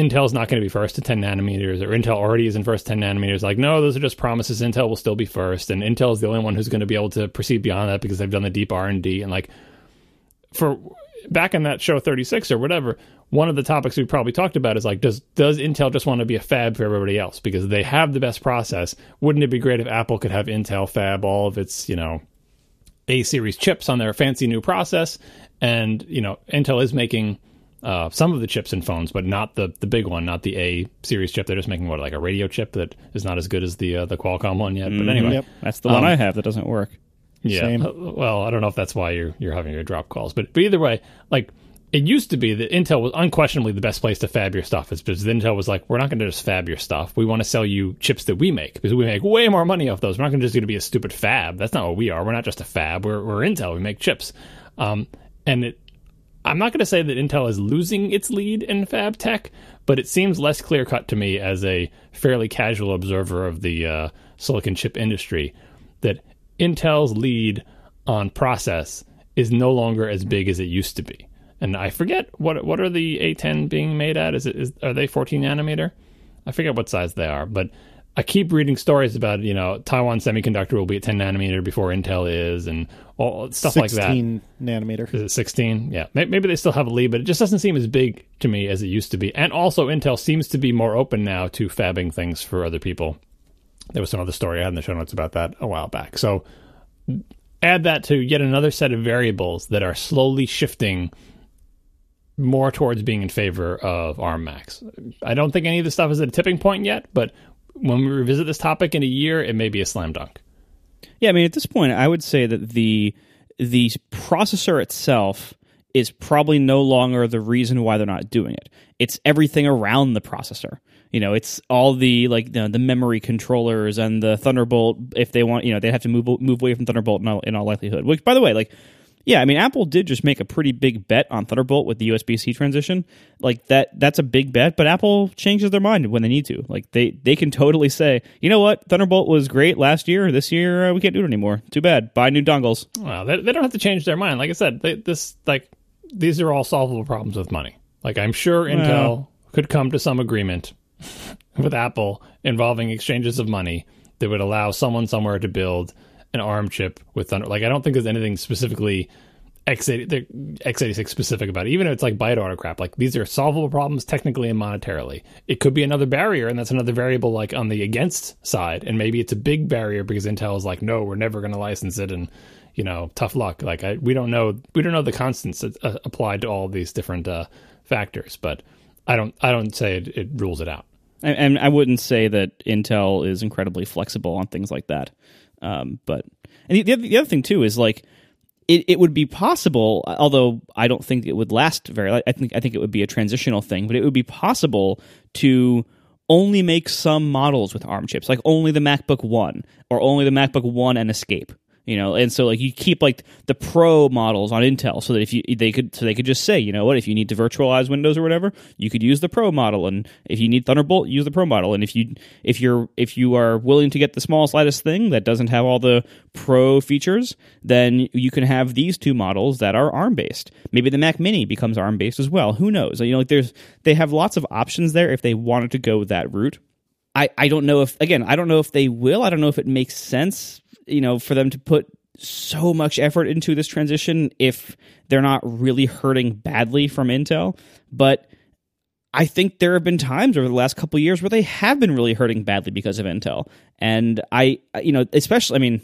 Intel's not going to be first to 10 nanometers, or Intel already is in first 10 nanometers. Like, no, those are just promises. Intel will still be first, and Intel is the only one who's going to be able to proceed beyond that because they've done the deep R and D. And like, for back in that show 36 or whatever, one of the topics we probably talked about is like, does does Intel just want to be a fab for everybody else because they have the best process? Wouldn't it be great if Apple could have Intel fab all of its, you know, A series chips on their fancy new process? And you know, Intel is making uh, some of the chips in phones, but not the the big one, not the A series chip. They're just making what like a radio chip that is not as good as the uh, the Qualcomm one yet. But anyway, Yep. That's the one Um, I have that doesn't work. yeah. Same. Uh, Well, I don't know if that's why you're you're having your drop calls, but but either way, like it used to be that Intel was unquestionably the best place to fab your stuff. Is because Intel was like, we're not going to just fab your stuff. We want to sell you chips that we make because we make way more money off those. We're not going to just going to be a stupid fab. That's not what we are. We're not just a fab. We're we're Intel. We make chips. Um, and it, I'm not going to say that Intel is losing its lead in fab tech, but it seems less clear cut to me as a fairly casual observer of the uh, silicon chip industry that Intel's lead on process is no longer as big as it used to be. And I forget what what are the A10 being made at? Is it is are they 14 nanometer? I forget what size they are, but I keep reading stories about you know Taiwan Semiconductor will be at 10 nanometer before Intel is, and all stuff like that. 16 nanometer. Is it 16? Yeah. Maybe they still have a lead, but it just doesn't seem as big to me as it used to be. And also, Intel seems to be more open now to fabbing things for other people. There was some other story I had in the show notes about that a while back. So add that to yet another set of variables that are slowly shifting more towards being in favor of ARM Macs. I don't think any of this stuff is at a tipping point yet, but when we revisit this topic in a year, it may be a slam dunk. Yeah, I mean, at this point, I would say that the the processor itself is probably no longer the reason why they're not doing it. It's everything around the processor. You know, it's all the like the, the memory controllers and the Thunderbolt. If they want, you know, they have to move move away from Thunderbolt in all, in all likelihood. Which, by the way, like. Yeah, I mean, Apple did just make a pretty big bet on Thunderbolt with the USB C transition. Like that, that's a big bet. But Apple changes their mind when they need to. Like they, they can totally say, you know what, Thunderbolt was great last year. This year uh, we can't do it anymore. Too bad. Buy new dongles. Well, they, they don't have to change their mind. Like I said, they, this like these are all solvable problems with money. Like I'm sure Intel could come to some agreement with Apple involving exchanges of money that would allow someone somewhere to build an ARM chip with Thunder. Like I don't think there's anything specifically x80 the x86 specific about it. Even if it's like byte auto crap, like these are solvable problems technically and monetarily. It could be another barrier, and that's another variable like on the against side, and maybe it's a big barrier because Intel is like, no, we're never going to license it, and you know, tough luck. Like I, we don't know, we don't know the constants that uh, applied to all these different uh, factors, but I don't, I don't say it, it rules it out. And I wouldn't say that Intel is incredibly flexible on things like that. Um, but and the, the, other, the other thing too is like it, it would be possible, although I don't think it would last very. I think I think it would be a transitional thing, but it would be possible to only make some models with ARM chips, like only the MacBook One or only the MacBook One and Escape you know and so like you keep like the pro models on intel so that if you they could so they could just say you know what if you need to virtualize windows or whatever you could use the pro model. And if you need thunderbolt use the pro model. And if you if you're if you are willing to get the smallest lightest thing that doesn't have all the pro features then you can have these two models that are arm based maybe the mac mini becomes arm based as well. Who knows? You know like there's they have lots of options there if they wanted to go that route. I, I don't know if again I don't know if they will. I don't know if it makes sense you know, for them to put so much effort into this transition if they're not really hurting badly from Intel. But I think there have been times over the last couple years where they have been really hurting badly because of Intel. And I, you know, especially, I mean,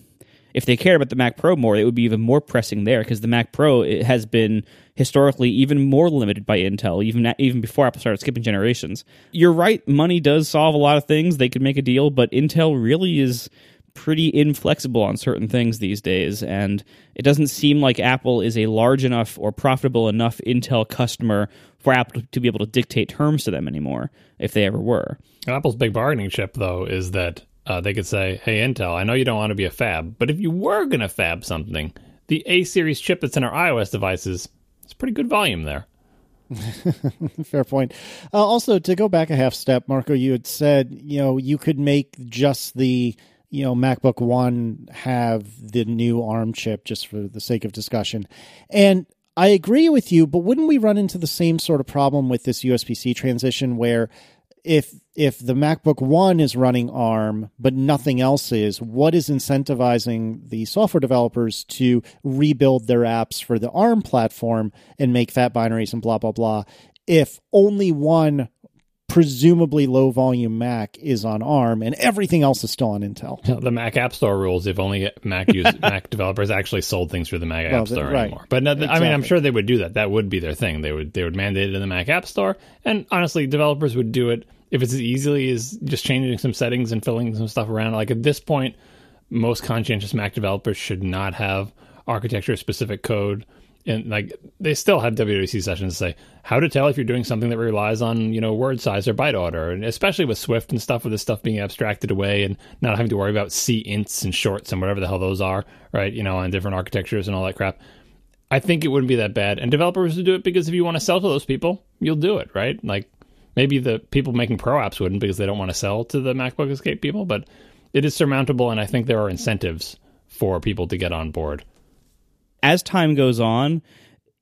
if they cared about the Mac Pro more, it would be even more pressing there because the Mac Pro has been historically even more limited by Intel, even even before Apple started skipping generations. You're right, money does solve a lot of things. They could make a deal, but Intel really is pretty inflexible on certain things these days, and it doesn't seem like Apple is a large enough or profitable enough Intel customer for Apple to be able to dictate terms to them anymore, if they ever were. Apple's big bargaining chip, though, is that uh, they could say, "Hey, Intel, I know you don't want to be a fab, but if you were going to fab something, the A series chip that's in our iOS devices, it's pretty good volume there." Fair point. Uh, also, to go back a half step, Marco, you had said you know you could make just the you know MacBook One have the new ARM chip just for the sake of discussion. And I agree with you, but wouldn't we run into the same sort of problem with this USB-C transition where if if the MacBook One is running ARM but nothing else is, what is incentivizing the software developers to rebuild their apps for the ARM platform and make fat binaries and blah blah blah? If only one presumably low volume Mac is on ARM, and everything else is still on Intel. The Mac App Store rules if only Mac use, Mac developers actually sold things through the Mac well, App Store right. anymore. But no, exactly. I mean, I'm sure they would do that. That would be their thing. They would they would mandate it in the Mac App Store, and honestly, developers would do it if it's as easily as just changing some settings and filling some stuff around. Like at this point, most conscientious Mac developers should not have architecture specific code and like they still have WWDC sessions to say how to tell if you're doing something that relies on you know word size or byte order, and especially with Swift and stuff, with this stuff being abstracted away and not having to worry about C ints and shorts and whatever the hell those are, right? You know, on different architectures and all that crap. I think it wouldn't be that bad, and developers would do it because if you want to sell to those people, you'll do it, right? Like maybe the people making pro apps wouldn't because they don't want to sell to the MacBook Escape people, but it is surmountable, and I think there are incentives for people to get on board as time goes on,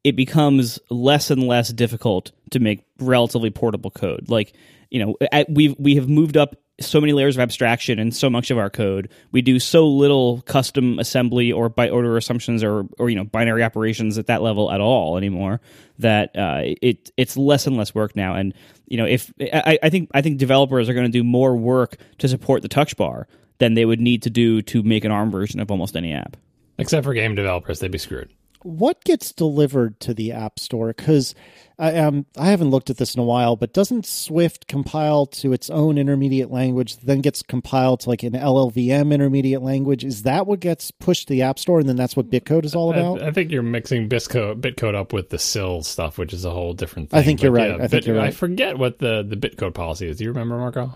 it becomes less and less difficult to make relatively portable code. Like, you know, we we have moved up so many layers of abstraction and so much of our code. We do so little custom assembly or byte order assumptions or or you know binary operations at that level at all anymore. That uh, it it's less and less work now. And you know, if I, I think I think developers are going to do more work to support the touch bar than they would need to do to make an ARM version of almost any app. Except for game developers, they'd be screwed. What gets delivered to the App Store? Because I, um, I haven't looked at this in a while, but doesn't Swift compile to its own intermediate language, then gets compiled to like an LLVM intermediate language? Is that what gets pushed to the App Store, and then that's what Bitcode is all about? I, I think you're mixing Bitcode, Bitcode up with the SIL stuff, which is a whole different thing. I think but you're right. Yeah, I think Bit, you're right. I forget what the, the Bitcode policy is. Do you remember, Marco?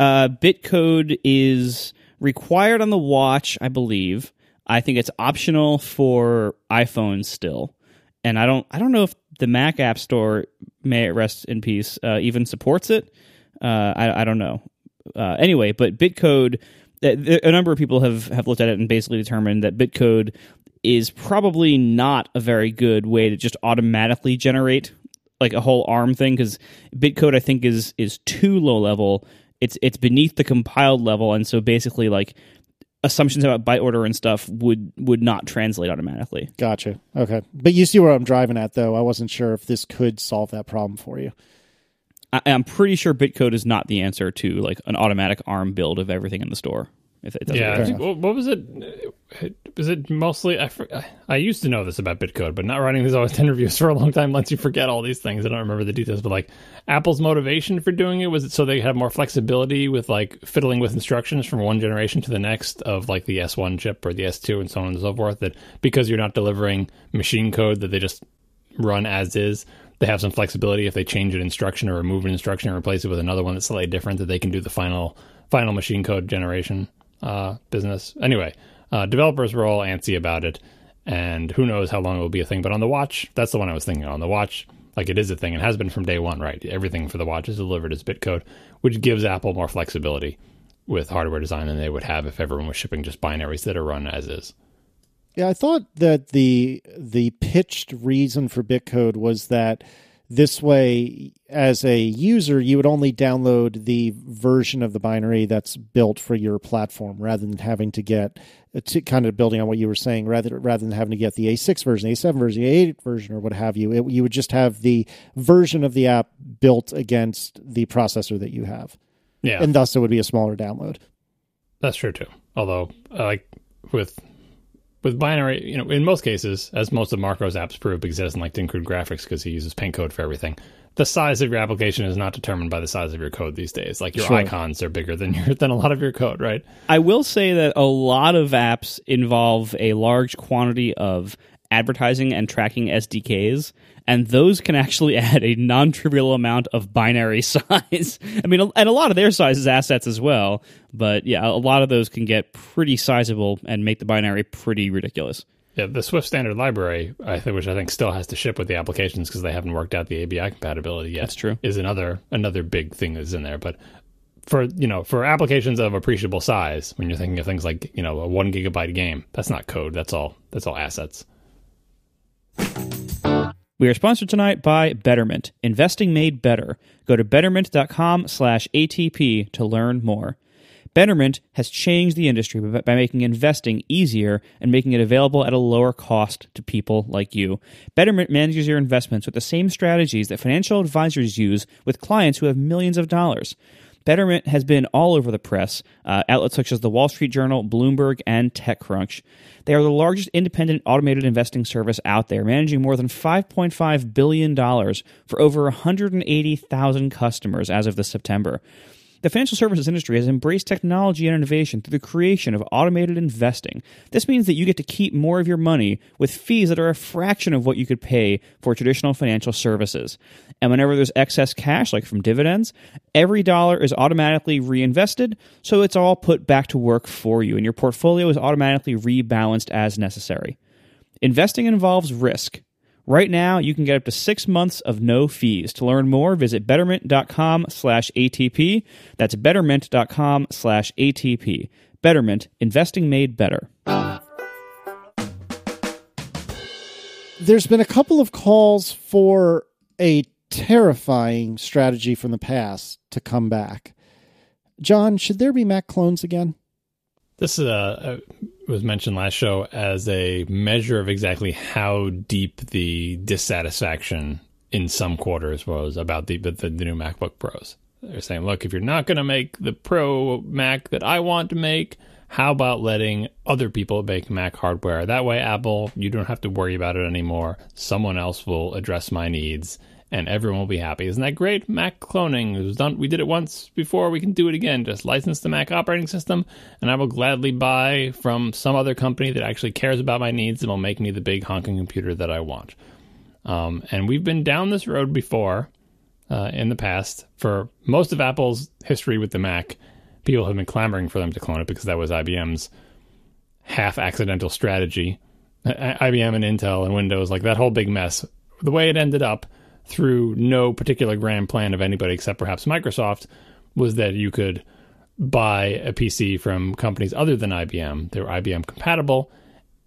Uh, Bitcode is required on the watch, I believe. I think it's optional for iPhones still, and I don't I don't know if the Mac App Store may it rest in peace uh, even supports it. Uh, I I don't know. Uh, anyway, but Bitcode, uh, a number of people have have looked at it and basically determined that Bitcode is probably not a very good way to just automatically generate like a whole ARM thing because Bitcode I think is is too low level. It's it's beneath the compiled level, and so basically like assumptions about byte order and stuff would would not translate automatically. Gotcha. Okay, but you see where I'm driving at, though. I wasn't sure if this could solve that problem for you. I, am pretty sure Bitcode is not the answer to like an automatic ARM build of everything in the store. If it doesn't yeah, what was it was it mostly I, I used to know this about bitcode but not writing these OS X reviews for a long time lets you forget all these things. I don't remember the details but like apple's motivation for doing it was it so they have more flexibility with like fiddling with instructions from one generation to the next of like the s1 chip or the s2 and so on and so forth that because you're not delivering machine code that they just run as is they have some flexibility if they change an instruction or remove an instruction and replace it with another one that's slightly different that they can do the final final machine code generation uh, business anyway uh, developers were all antsy about it, and who knows how long it will be a thing. But on the watch, that's the one I was thinking on the watch. Like it is a thing and has been from day one, right? Everything for the watch is delivered as bitcode, which gives Apple more flexibility with hardware design than they would have if everyone was shipping just binaries that are run as is. Yeah, I thought that the the pitched reason for bitcode was that this way, as a user, you would only download the version of the binary that's built for your platform rather than having to get uh, to kind of building on what you were saying, rather rather than having to get the A6 version, A7 version, A8 version, or what have you. It, you would just have the version of the app built against the processor that you have. Yeah, and thus it would be a smaller download. That's true too. Although, like with with binary, you know, in most cases, as most of Marco's apps prove, because he doesn't like to include graphics because he uses PaintCode for everything. The size of your application is not determined by the size of your code these days. Like your sure. icons are bigger than your than a lot of your code, right? I will say that a lot of apps involve a large quantity of advertising and tracking SDKs, and those can actually add a non-trivial amount of binary size. I mean, and a lot of their sizes assets as well. But yeah, a lot of those can get pretty sizable and make the binary pretty ridiculous. Yeah, the Swift standard library, I think, which I think still has to ship with the applications because they haven't worked out the ABI compatibility yet. That's true. Is another another big thing that's in there, but for you know for applications of appreciable size, when you're thinking of things like you know a one gigabyte game, that's not code. That's all. That's all assets. We are sponsored tonight by Betterment, investing made better. Go to betterment.com slash ATP to learn more. Betterment has changed the industry by making investing easier and making it available at a lower cost to people like you. Betterment manages your investments with the same strategies that financial advisors use with clients who have millions of dollars. Betterment has been all over the press, uh, outlets such as the Wall Street Journal, Bloomberg, and TechCrunch. They are the largest independent automated investing service out there, managing more than $5.5 billion for over 180,000 customers as of this September. The financial services industry has embraced technology and innovation through the creation of automated investing. This means that you get to keep more of your money with fees that are a fraction of what you could pay for traditional financial services. And whenever there's excess cash, like from dividends, every dollar is automatically reinvested, so it's all put back to work for you, and your portfolio is automatically rebalanced as necessary. Investing involves risk. Right now, you can get up to six months of no fees. To learn more, visit betterment.com slash ATP. That's betterment.com slash ATP. Betterment, investing made better. There's been a couple of calls for a terrifying strategy from the past to come back. John, should there be Mac clones again? This is a, a, was mentioned last show as a measure of exactly how deep the dissatisfaction in some quarters was about the the, the new MacBook Pros. They're saying, look, if you're not going to make the Pro Mac that I want to make, how about letting other people make Mac hardware? That way, Apple, you don't have to worry about it anymore. Someone else will address my needs and everyone will be happy. Isn't that great? Mac cloning. Was done. We did it once before. We can do it again. Just license the Mac operating system, and I will gladly buy from some other company that actually cares about my needs and will make me the big honking computer that I want. Um, and we've been down this road before uh, in the past. For most of Apple's history with the Mac, people have been clamoring for them to clone it because that was IBM's half accidental strategy. IBM and Intel and Windows, like that whole big mess. The way it ended up through no particular grand plan of anybody except perhaps Microsoft was that you could buy a PC from companies other than IBM. They were IBM compatible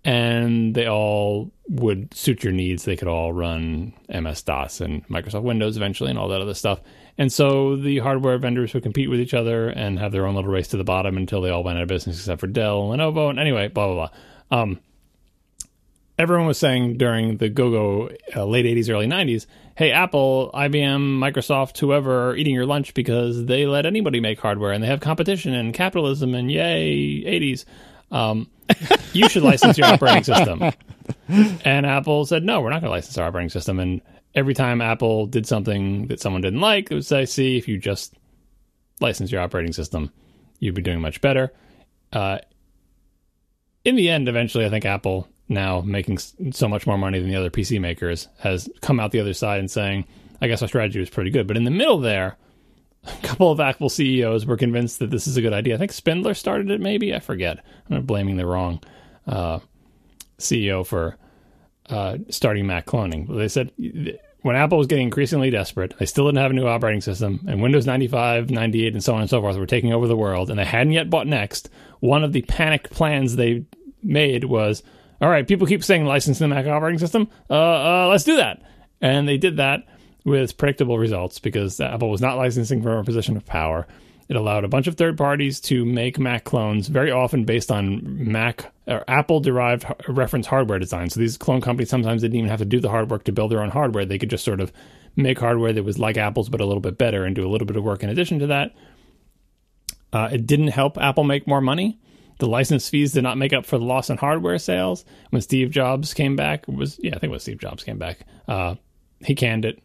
and they all would suit your needs. They could all run MS DOS and Microsoft Windows eventually and all that other stuff. And so the hardware vendors would compete with each other and have their own little race to the bottom until they all went out of business except for Dell and Lenovo. And anyway, blah, blah, blah. Um, everyone was saying during the go-go uh, late 80s early 90s hey apple ibm microsoft whoever are eating your lunch because they let anybody make hardware and they have competition and capitalism and yay 80s Um, you should license your operating system. And Apple said, no, we're not going to license our operating system. And every time Apple did something that someone didn't like, it would say, see, if you just license your operating system, you'd be doing much better. Uh, in the end, eventually, I think Apple, now making so much more money than the other PC makers, has come out the other side and saying, I guess our strategy was pretty good. But in the middle there, a couple of Apple CEOs were convinced that this is a good idea. I think Spindler started it, maybe. I forget. I'm not blaming the wrong uh, CEO for uh, starting Mac cloning. They said when Apple was getting increasingly desperate, they still didn't have a new operating system, and Windows 95, 98, and so on and so forth were taking over the world, and they hadn't yet bought Next. One of the panicked plans they made was, all right, people keep saying license the Mac operating system. Uh, uh, let's do that. And they did that with predictable results because Apple was not licensing from a position of power. It allowed a bunch of third parties to make Mac clones, very often based on Mac or Apple derived reference hardware design. So these clone companies sometimes didn't even have to do the hard work to build their own hardware. They could just sort of make hardware that was like Apple's but a little bit better and do a little bit of work in addition to that. Uh, it didn't help Apple make more money. The license fees did not make up for the loss in hardware sales. When Steve Jobs came back, was yeah, I think it was Steve Jobs came back. Uh, he canned it.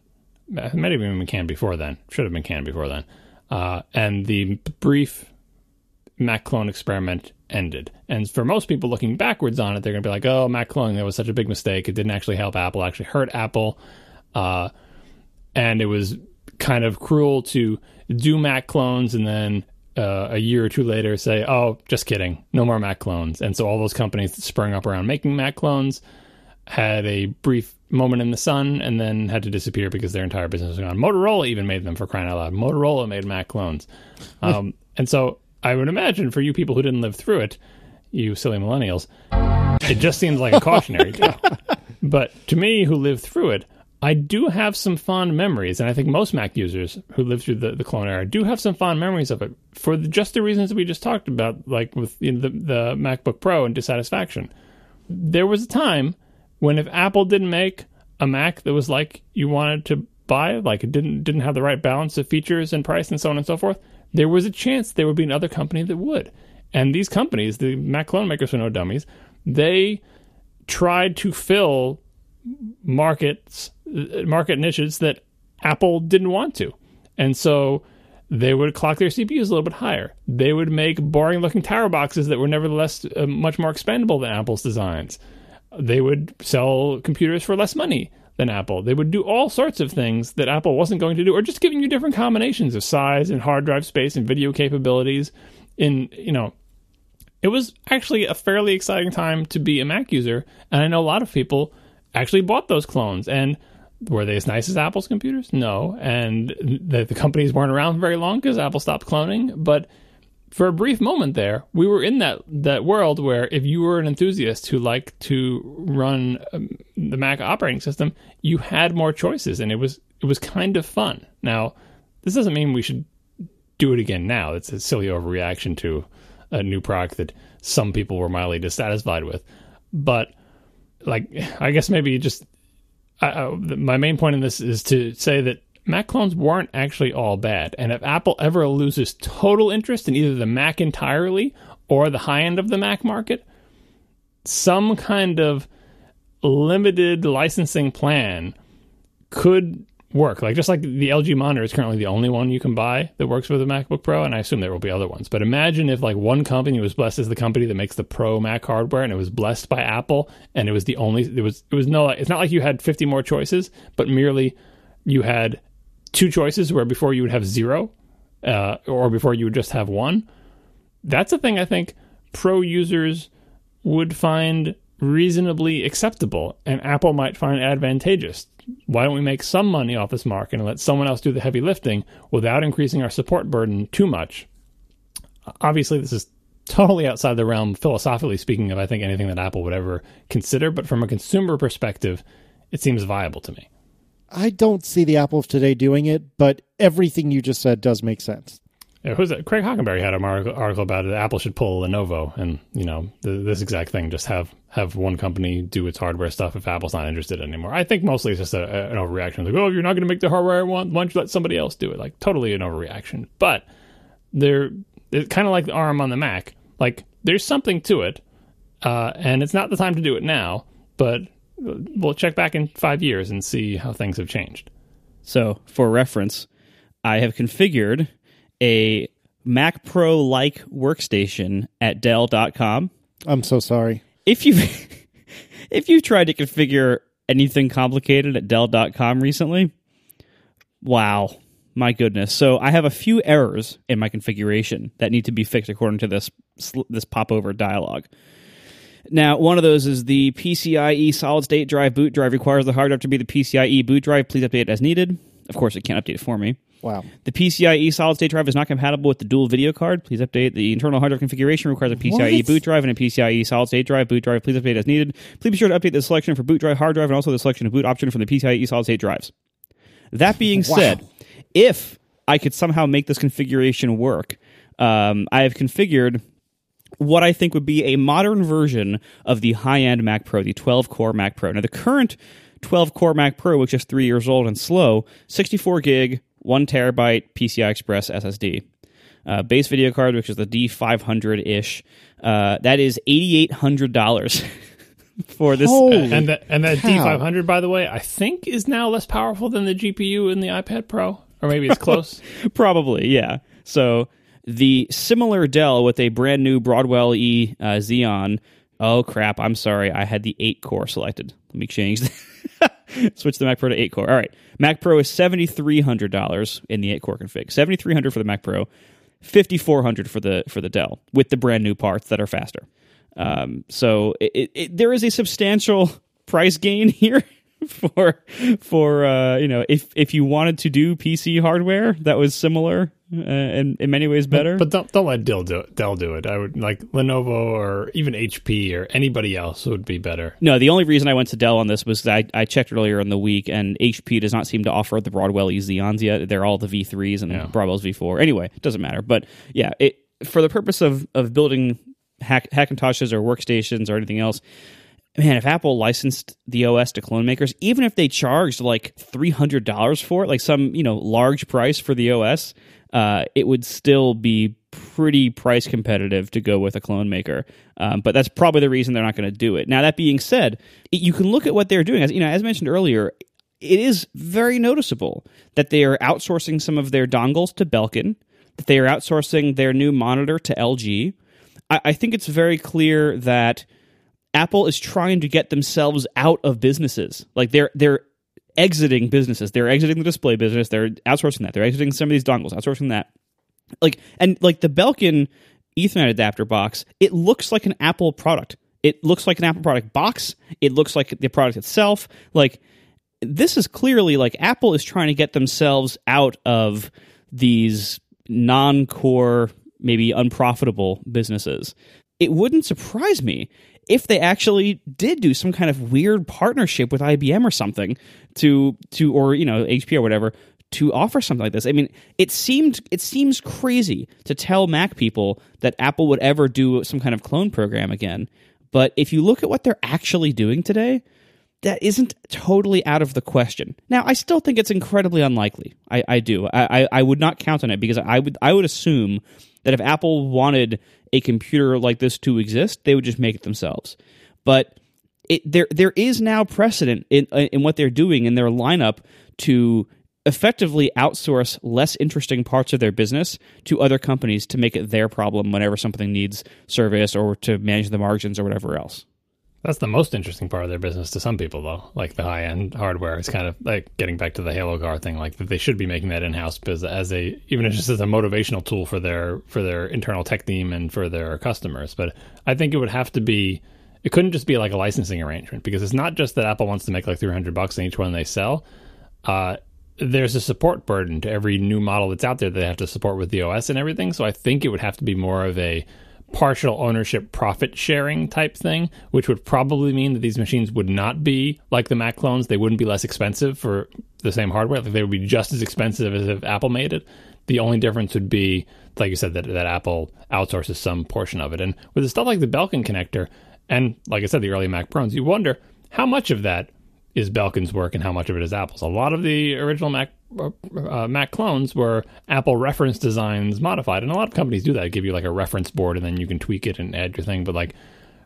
It might have even been canned before then. Should have been canned before then. Uh, and the brief Mac clone experiment ended. And for most people looking backwards on it, they're going to be like, oh, Mac cloning, that was such a big mistake. It didn't actually help Apple, it actually hurt Apple. Uh, and it was kind of cruel to do Mac clones and then uh, a year or two later say, oh, just kidding, no more Mac clones. And so all those companies that sprung up around making Mac clones had a brief moment in the sun and then had to disappear because their entire business was gone. Motorola even made them for crying out loud. Motorola made Mac clones. Um, and so I would imagine for you people who didn't live through it, you silly millennials, it just seems like a cautionary tale. But to me, who lived through it, I do have some fond memories, and I think most Mac users who lived through the, the clone era do have some fond memories of it for the, just the reasons that we just talked about, like with you know, the, the MacBook Pro and dissatisfaction. There was a time when if Apple didn't make a Mac that was like you wanted to buy, like it didn't didn't have the right balance of features and price and so on and so forth, there was a chance there would be another company that would. And these companies, the Mac clone makers were no dummies, they tried to fill markets market niches that Apple didn't want to. And so they would clock their CPUs a little bit higher. They would make boring looking tower boxes that were nevertheless uh, much more expendable than Apple's designs. They would sell computers for less money than Apple. They would do all sorts of things that Apple wasn't going to do, or just giving you different combinations of size and hard drive space and video capabilities. In you know, it was actually a fairly exciting time to be a Mac user, and I know a lot of people actually bought those clones. And were they as nice as Apple's computers? No, and the, the companies weren't around very long because Apple stopped cloning, but for a brief moment there, we were in that that world where if you were an enthusiast who liked to run um, the Mac operating system, you had more choices, and it was it was kind of fun. Now, this doesn't mean we should do it again now. It's a silly overreaction to a new product that some people were mildly dissatisfied with, but like I guess maybe just My main point in this is to say that Mac clones weren't actually all bad. And if Apple ever loses total interest in either the Mac entirely or the high end of the Mac market, some kind of limited licensing plan could work. Like just like the LG monitor is currently the only one you can buy that works with the MacBook Pro, and I assume there will be other ones. But imagine if like one company was blessed as the company that makes the Pro Mac hardware, and it was blessed by Apple, and it was the only. It was it was no. It's not like you had fifty more choices, but merely you had two choices where before you would have zero, uh, or before you would just have one. That's a thing I think pro users would find reasonably acceptable and Apple might find advantageous. Why don't we make some money off this market and let someone else do the heavy lifting without increasing our support burden too much? Obviously, this is totally outside the realm, philosophically speaking, of I think anything that Apple would ever consider, but from a consumer perspective, it seems viable to me. I don't see the Apple of today doing it, but everything you just said does make sense. Who's that? Craig Hockenberry had an article about it. Apple should pull Lenovo, and you know the, this exact thing. Just have have one company do its hardware stuff if Apple's not interested anymore. I think mostly it's just a, an overreaction. Like, oh, you're not going to make the hardware I want. Why don't you let somebody else do it? Like, totally an overreaction. But they're kind of like the ARM on the Mac. Like there's something to it, uh, and it's not the time to do it now. But we'll check back in five years and see how things have changed. So, for reference, I have configured a Mac Pro like workstation at Dell.com. I'm so sorry. If you if you've tried to configure anything complicated at Dell.com recently, wow, my goodness. So I have a few errors in my configuration that need to be fixed according to this this popover dialog. Now, one of those is the PCIe solid state drive boot drive requires the hard drive to be the PCIe boot drive. Please update as needed. Of course, it can't update it for me. Wow. The PCIe solid state drive is not compatible with the dual video card. Please update the internal hard drive configuration requires a PCIe What? boot drive and a PCIe solid state drive boot drive. Please update as needed. Please be sure to update the selection for boot drive, hard drive, and also the selection of boot option from the PCIe solid state drives. That being Wow. said, if I could somehow make this configuration work, um, I have configured what I think would be a modern version of the high end Mac Pro, the 12 core Mac Pro. Now, the current 12 core Mac Pro, which is three years old and slow, 64 gig, one terabyte PCI Express SSD. Uh, base video card, which is the D500 ish, uh, that is $8,800 for this. Holy And that and that cow. D500, by the way, I think is now less powerful than the GPU in the iPad Pro, or maybe it's close. Probably, yeah. So the similar Dell with a brand new Broadwell E uh, Xeon. Oh crap! I'm sorry. I had the eight core selected. Let me change. Switch the Mac Pro to eight core. All right. Mac Pro is seventy three hundred dollars in the eight core config. Seventy three hundred for the Mac Pro. Fifty four hundred for the for the Dell with the brand new parts that are faster. Um, so it, it, there is a substantial price gain here for for uh, you know if if you wanted to do PC hardware that was similar uh, and in many ways better. But don't don't let Dell do it. Dell do it. I would like Lenovo or even HP or anybody else would be better. no, the only reason I went to Dell on this was that I, I checked earlier in the week, and HP does not seem to offer the Broadwell Xeons yet. They're all the V3s and Yeah. Broadwell's V4. Anyway, it doesn't matter. But yeah, it for the purpose of of building hack, Hackintoshes or workstations or anything else. Man, if Apple licensed the OS to clone makers, even if they charged like three hundred dollars for it, like some you know large price for the OS, uh, it would still be pretty price competitive to go with a clone maker. Um, but that's probably the reason they're not going to do it. Now that being said, it- you can look at what they're doing. As you know, as mentioned earlier, it is very noticeable that they are outsourcing some of their dongles to Belkin, that they are outsourcing their new monitor to LG. I, I think it's very clear that Apple is trying to get themselves out of businesses. Like they're they're exiting businesses. They're exiting the display business. They're outsourcing that. They're exiting some of these dongles, outsourcing that. Like and like the Belkin Ethernet adapter box, it looks like an Apple product. It looks like an Apple product box. It looks like the product itself. Like this is clearly like Apple is trying to get themselves out of these non-core, maybe unprofitable businesses. It wouldn't surprise me if they actually did do some kind of weird partnership with IBM or something to to or you know HP or whatever to offer something like this. I mean, it seemed it seems crazy to tell Mac people that Apple would ever do some kind of clone program again. But if you look at what they're actually doing today, that isn't totally out of the question. Now, I still think it's incredibly unlikely. I, I do. I, I, I would not count on it because I would I would assume that if Apple wanted a computer like this to exist, they would just make it themselves. But it, there there is now precedent in in what they're doing in their lineup to effectively outsource less interesting parts of their business to other companies to make it their problem whenever something needs service or to manage the margins or whatever else. That's the most interesting part of their business to some people, though. Like the high end hardware, it's kind of like getting back to the Halo car thing. Like that they should be making that in house because as a even just as a motivational tool for their for their internal tech team and for their customers. But I think it would have to be. It couldn't just be like a licensing arrangement because it's not just that Apple wants to make like three hundred bucks on each one they sell. Uh, there's a support burden to every new model that's out there that they have to support with the OS and everything. So I think it would have to be more of a partial ownership profit sharing type thing, which would probably mean that these machines would not be like the Mac clones. They wouldn't be less expensive for the same hardware. Like they would be just as expensive as if Apple made it. The only difference would be, like you said, that, that Apple outsources some portion of it. And with stuff like the Belkin connector, and like I said, the early Mac Pros, you wonder how much of that is Belkin's work and how much of it is Apple's. A lot of the original Mac uh, Mac clones were Apple reference designs modified, and a lot of companies do that. Give you like a reference board, and then you can tweak it and add your thing. But like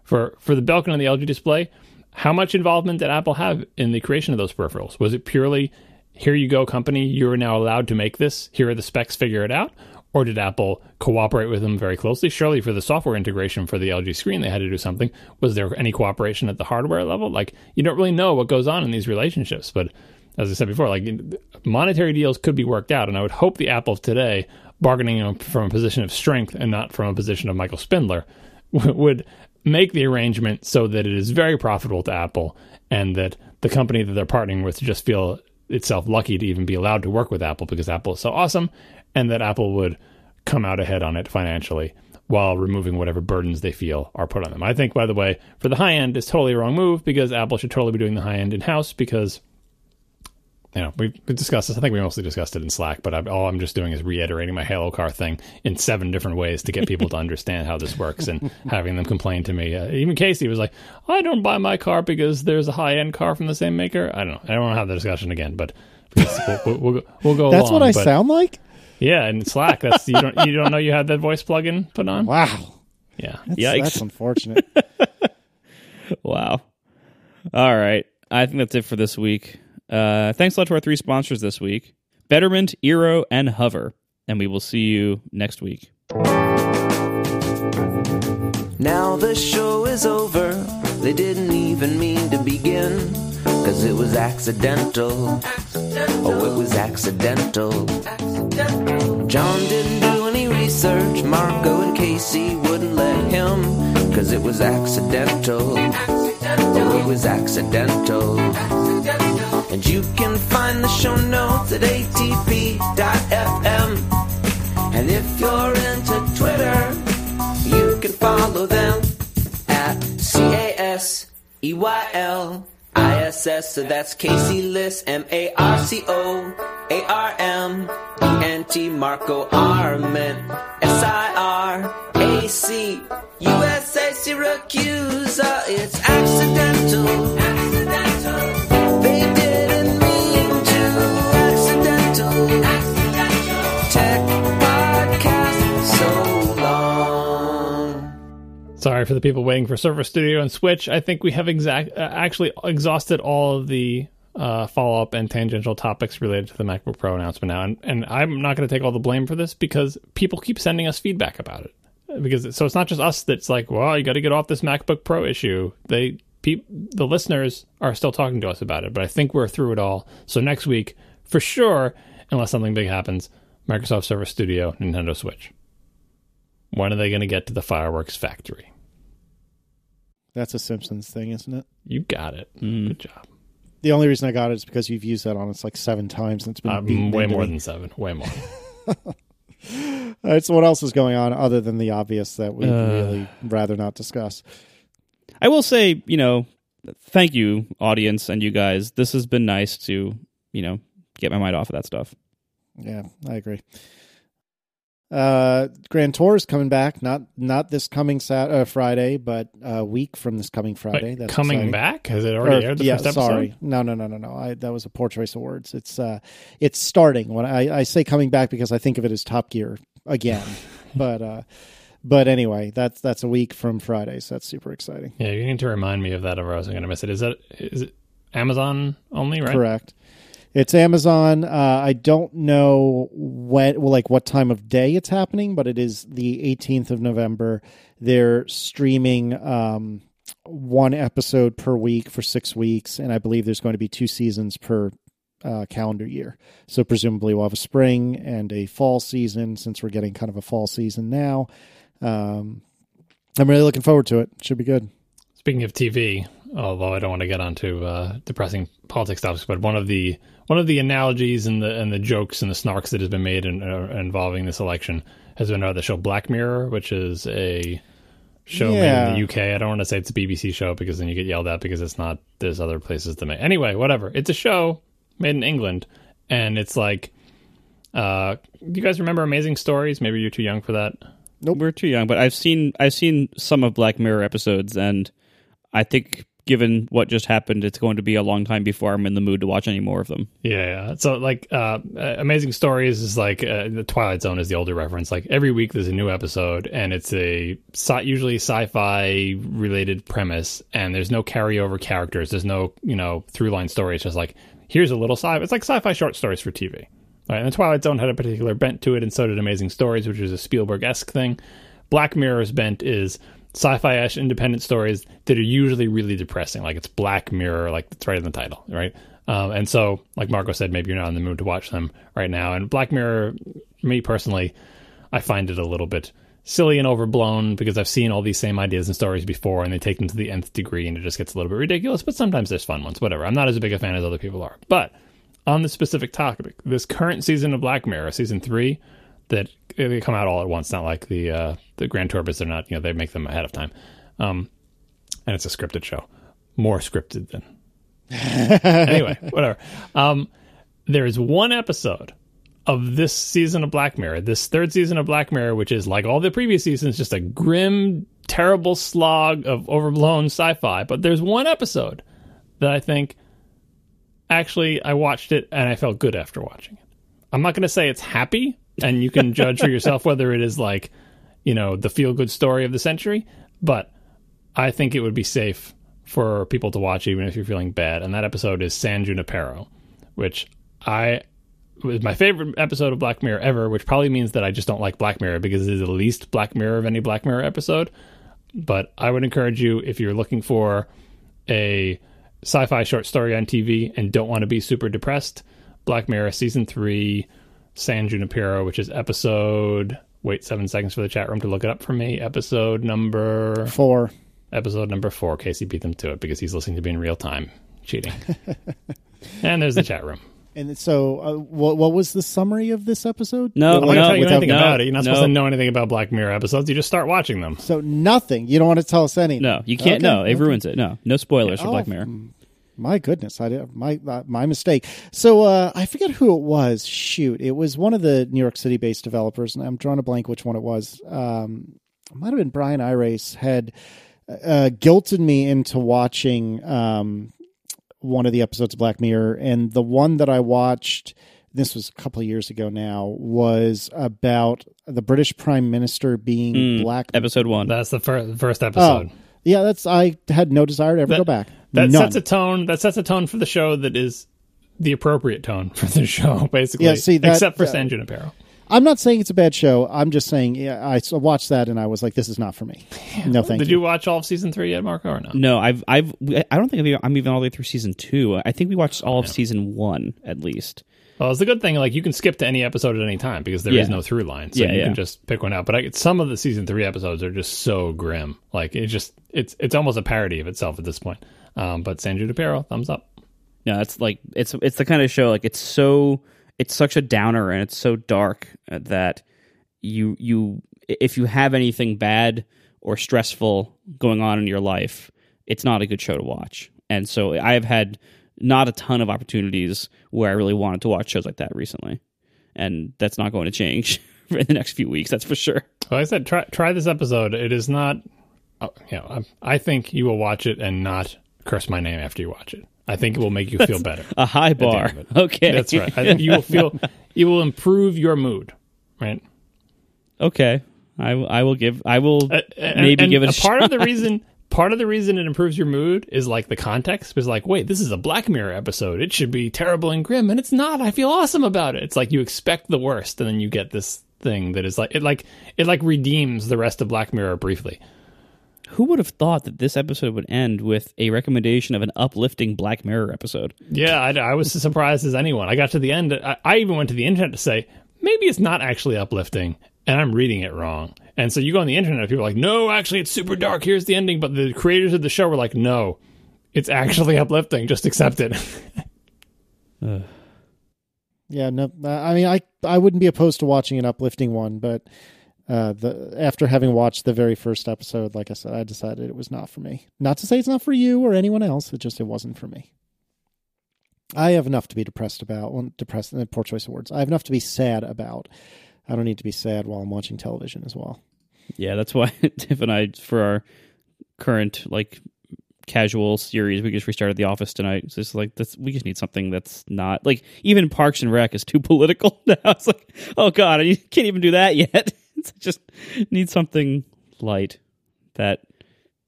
for for the Belkin and the LG display, how much involvement did Apple have in the creation of those peripherals? Was it purely here you go, company, you're now allowed to make this. Here are the specs, figure it out. Or did Apple cooperate with them very closely? Surely for the software integration for the LG screen, they had to do something. Was there any cooperation at the hardware level? Like, you don't really know what goes on in these relationships. But as I said before, like monetary deals could be worked out. And I would hope the Apple of today, bargaining from a position of strength and not from a position of Michael Spindler, would make the arrangement so that it is very profitable to Apple and that the company that they're partnering with just feel itself lucky to even be allowed to work with Apple because Apple is so awesome and that Apple would come out ahead on it financially while removing whatever burdens they feel are put on them. I think, by the way, for the high end, it's totally the wrong move because Apple should totally be doing the high end in house because you know, we've discussed this. I think we mostly discussed it in Slack, but I, all I'm just doing is reiterating my Halo car thing in seven different ways to get people to understand how this works and having them complain to me. Uh, even Casey was like, I don't buy my car because there's a high end car from the same maker. I don't know. I don't want to have the discussion again, but we'll, we'll, we'll, we'll go That's along, what I but, sound like? Yeah, in Slack. That's you don't you don't know you had that voice plugin put on? Wow. Yeah. That's, Yikes. that's unfortunate. Wow. All right. I think that's it for this week. Uh, thanks a lot to our three sponsors this week Betterment, Eero, and Hover. And we will see you next week. Now the show is over. They didn't even mean to begin. Cause it was accidental. Oh, it was accidental. John didn't do any research. Marco and Casey wouldn't let him. Cause it was accidental. Oh, it was accidental. And you can find the show notes at atp.fm. And if you're into Twitter, you can follow them at C A S E Y L I S S. So that's Casey Liss, M A R C O A R M E N T Marco Arment S I R A C U S A Siracusa. It's accidental. Accidental. So long. Sorry for the people waiting for Surface Studio and Switch. I think we have exact uh, actually exhausted all of the uh, follow up and tangential topics related to the MacBook Pro announcement now, and, and I'm not going to take all the blame for this because people keep sending us feedback about it. Because so it's not just us that's like, well, you got to get off this MacBook Pro issue. They peop, the listeners are still talking to us about it, but I think we're through it all. So next week, for sure, unless something big happens, Microsoft Surface Studio, Nintendo Switch. When are they going to get to the fireworks factory? That's a Simpsons thing, isn't it? You got it. Good job. The only reason I got it is because you've used that on us like seven times and it's been beaten way more me. than seven. Way more. All right, so what else is going on other than the obvious that we'd Uh. really rather not discuss? I will say, you know, thank you, audience, and you guys. This has been nice to, you know, get my mind off of that stuff. Yeah, I agree. Uh, Grand Tour is coming back. Not not this coming Sat uh, Friday, but a week from this coming Friday. Wait, That's coming exciting. back? Has it already Or- aired the yeah, first episode? sorry. No, no, no, no, no. I, that was a poor choice of words. It's uh, it's starting. When I, I say coming back because I think of it as Top Gear again. but uh, but anyway, that's that's a week from Friday, so that's super exciting. Yeah, you need to remind me of that, or I wasn't going to miss it. Is that is it Amazon only? Right. Correct. It's Amazon. Uh, I don't know when, well, like what time of day it's happening, but it is the 18th of November. They're streaming um, one episode per week for six weeks, and I believe there's going to be two seasons per uh, calendar year. So presumably we'll have a spring and a fall season, since we're getting kind of a fall season now. Um, I'm really looking forward to it. Should be good. Speaking of TV, although I don't want to get onto uh, depressing politics topics, but one of the one of the analogies and the and the jokes and the snarks that has been made in, uh, involving this election has been about the show Black Mirror, which is a show Yeah. made in the UK. I don't want to say it's a BBC show because then you get yelled at because it's not. There's other places to make. Anyway, whatever. It's a show made in England, and it's like. Uh, do you guys remember Amazing Stories? Maybe you're too young for that. Nope, we're too young, but I've seen I've seen some of Black Mirror episodes, and I think given what just happened, it's going to be a long time before I'm in the mood to watch any more of them. Yeah, yeah. So like, uh, uh, Amazing Stories is like uh, the Twilight Zone is the older reference. Like every week there's a new episode, and it's a sci- usually sci-fi related premise, and there's no carryover characters. There's no you know through line story. It's just like here's a little sci. It's like sci-fi short stories for TV. Right, and the Twilight Zone had a particular bent to it, and so did Amazing Stories, which is a Spielberg esque thing. Black Mirror's bent is sci-fi-ish independent stories that are usually really depressing. Like it's Black Mirror, like it's right in the title, right? Um, and so, like Marco said, maybe you're not in the mood to watch them right now. And Black Mirror, me personally, I find it a little bit silly and overblown because I've seen all these same ideas and stories before, and they take them to the nth degree, and it just gets a little bit ridiculous. But sometimes there's fun ones. Whatever. I'm not as big a fan as other people are, but on the specific topic, this current season of Black Mirror, season three, that they come out all at once, not like the uh, the Grand Tourbus. They're not, you know, they make them ahead of time, um, and it's a scripted show, more scripted than. anyway, whatever. Um, there is one episode of this season of Black Mirror, this third season of Black Mirror, which is like all the previous seasons, just a grim, terrible slog of overblown sci-fi. But there's one episode that I think actually I watched it and I felt good after watching it. I'm not going to say it's happy, and you can judge for yourself whether it is like, you know, the feel good story of the century, but I think it would be safe for people to watch even if you're feeling bad. And that episode is San Junipero, which I was my favorite episode of Black Mirror ever, which probably means that I just don't like Black Mirror because it is the least Black Mirror of any Black Mirror episode. But I would encourage you if you're looking for a sci-fi short story on TV and don't want to be super depressed, Black Mirror season 3 San Junipero, which is episode wait 7 seconds for the chat room to look it up for me. Episode number Four. episode number 4. Casey beat them to it because he's listening to me in real time cheating. and there's the chat room. And so, uh, what, what was the summary of this episode? No, I'm not no, tell you without- anything no, about it. You're not supposed to know anything about Black Mirror episodes. You just start watching them. So nothing. You don't want to tell us anything. No, you can't. Okay, no, it okay. ruins it. No, no spoilers for Oh, Black Mirror. My goodness, I did, my uh, my mistake. So uh, I forget who it was. Shoot, it was one of the New York City based developers, and I'm drawing a blank which one it was. Um, it might have been Bryan Irace had uh, guilted me into watching um, one of the episodes of Black Mirror, and the one that I watched. This was a couple of years ago now. Was about the British Prime Minister being Mm, black. Episode one. That's the fir- first Oh, episode. yeah, that's. I had no desire to ever That- go back. That None. sets a tone. That sets a tone for the show that is the appropriate tone for the show, basically. Yeah, see, that- except for uh, San Junipero. I'm not saying it's a bad show. I'm just saying yeah, I s- watched that and I was like, this is not for me. No, thank you. Did you. you watch all of season three yet, Marco, or no? No, I've I've I don't think I've even, I'm even all the way through season two. I think we watched all of season one at least. Well, it's a good thing. Like you can skip to any episode at any time because there is Yeah. no through line, so Yeah, you yeah. can just pick one out. But I, some of the season three episodes are just so grim. Like it just it's it's almost a parody of itself at this point. Um, but San Junipero, thumbs up. No, that's like it's it's the kind of show like it's so it's such a downer and it's so dark uh, that you you if you have anything bad or stressful going on in your life, it's not a good show to watch. And so I have had not a ton of opportunities where I really wanted to watch shows like that recently, and that's not going to change in the next few weeks. That's for sure. Like I said, try try this episode. It is not. Uh, you know, I, I think you will watch it and not curse my name after you watch it. I think it will make you feel better. A high bar. Okay, That's right. I think you will feel you will improve your mood, right? okay, I will- I will give I will Uh, and- maybe and give it a, part of the reason part of the reason it improves your mood is like the context because like wait this is a black mirror episode it should be terrible and grim and it's not i feel awesome about it it's like you expect the worst and then you get this thing that is like it like it like redeems the rest of black mirror briefly Who would have thought that this episode would end with a recommendation of an uplifting Black Mirror episode? yeah i, I was as surprised as anyone i got to the end I, I even went to the internet to say maybe it's not actually uplifting and i'm reading it wrong and so you go on the internet and people are like no actually it's super dark here's the ending but the creators of the show were like no it's actually uplifting just accept it Yeah, no. I mean, I I wouldn't be opposed to watching an uplifting one, but uh, the after having watched the very first episode, like I said, I decided it was not for me. Not to say it's not for you or anyone else. It just it wasn't for me. I have enough to be depressed about. Well, depressed. uh, Poor choice of words. I have enough to be sad about. I don't need to be sad while I'm watching television as well. Yeah, that's why Tiff and I, for our current like casual series. We just restarted The Office tonight. It's like this. We just need something that's not like even Parks and Rec is too political now. It's like, oh god, I can't even do that yet. Just need something light that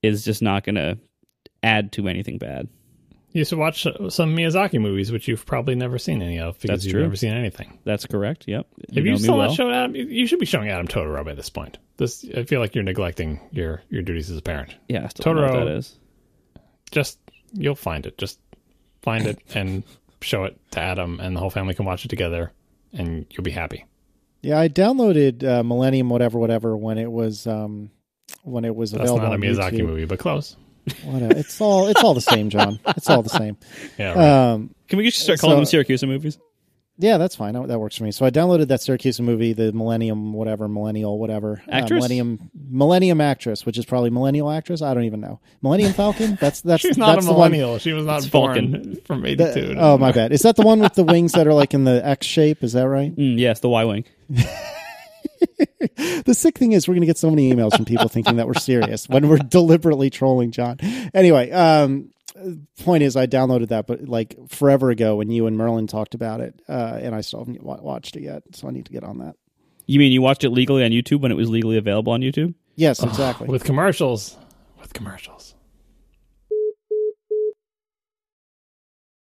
is just not going to add to anything bad. You should watch uh, some Miyazaki movies, which you've probably never seen any of because That's you've true. never seen anything. That's correct. Yep. Have you know me still well. not shown Adam? You should be showing Adam Totoro by this point. This, I feel like you're neglecting your your duties as a parent. Yeah, I still don't know what Totoro. that is. Just you'll find it. Just find it and show it to Adam, and the whole family can watch it together, and you'll be happy. Yeah, I downloaded uh, Millennium whatever whatever when it was um, when it was available. That's not a Miyazaki YouTube. movie, but close. Whatever. It's all it's all the same, John. It's all the same. Yeah, right. Um, Can we just start calling So- them Siracusa movies? yeah, that's fine. That works for me. So I downloaded that Siracusa movie, the Millennium whatever, Millennial whatever, uh, Actress? Millennium Millennium actress, which is probably Millennial actress. I don't even know. Millennium Falcon. That's that's She's not that's a the one- millennial. She was not born Falcon. from that- '82. oh my bad. Is that the one with the wings that are like in the X shape? Is that right? Mm, yes, the Y wing. The sick thing is, we're going to get so many emails from people thinking that we're serious when we're deliberately trolling John. Anyway, um, point is, I downloaded that, but like forever ago when you and Merlin talked about it, uh, and I still haven't watched it yet, so I need to get on that. You mean you watched it legally on YouTube when it was legally available on YouTube? Yes, exactly. with commercials. With commercials.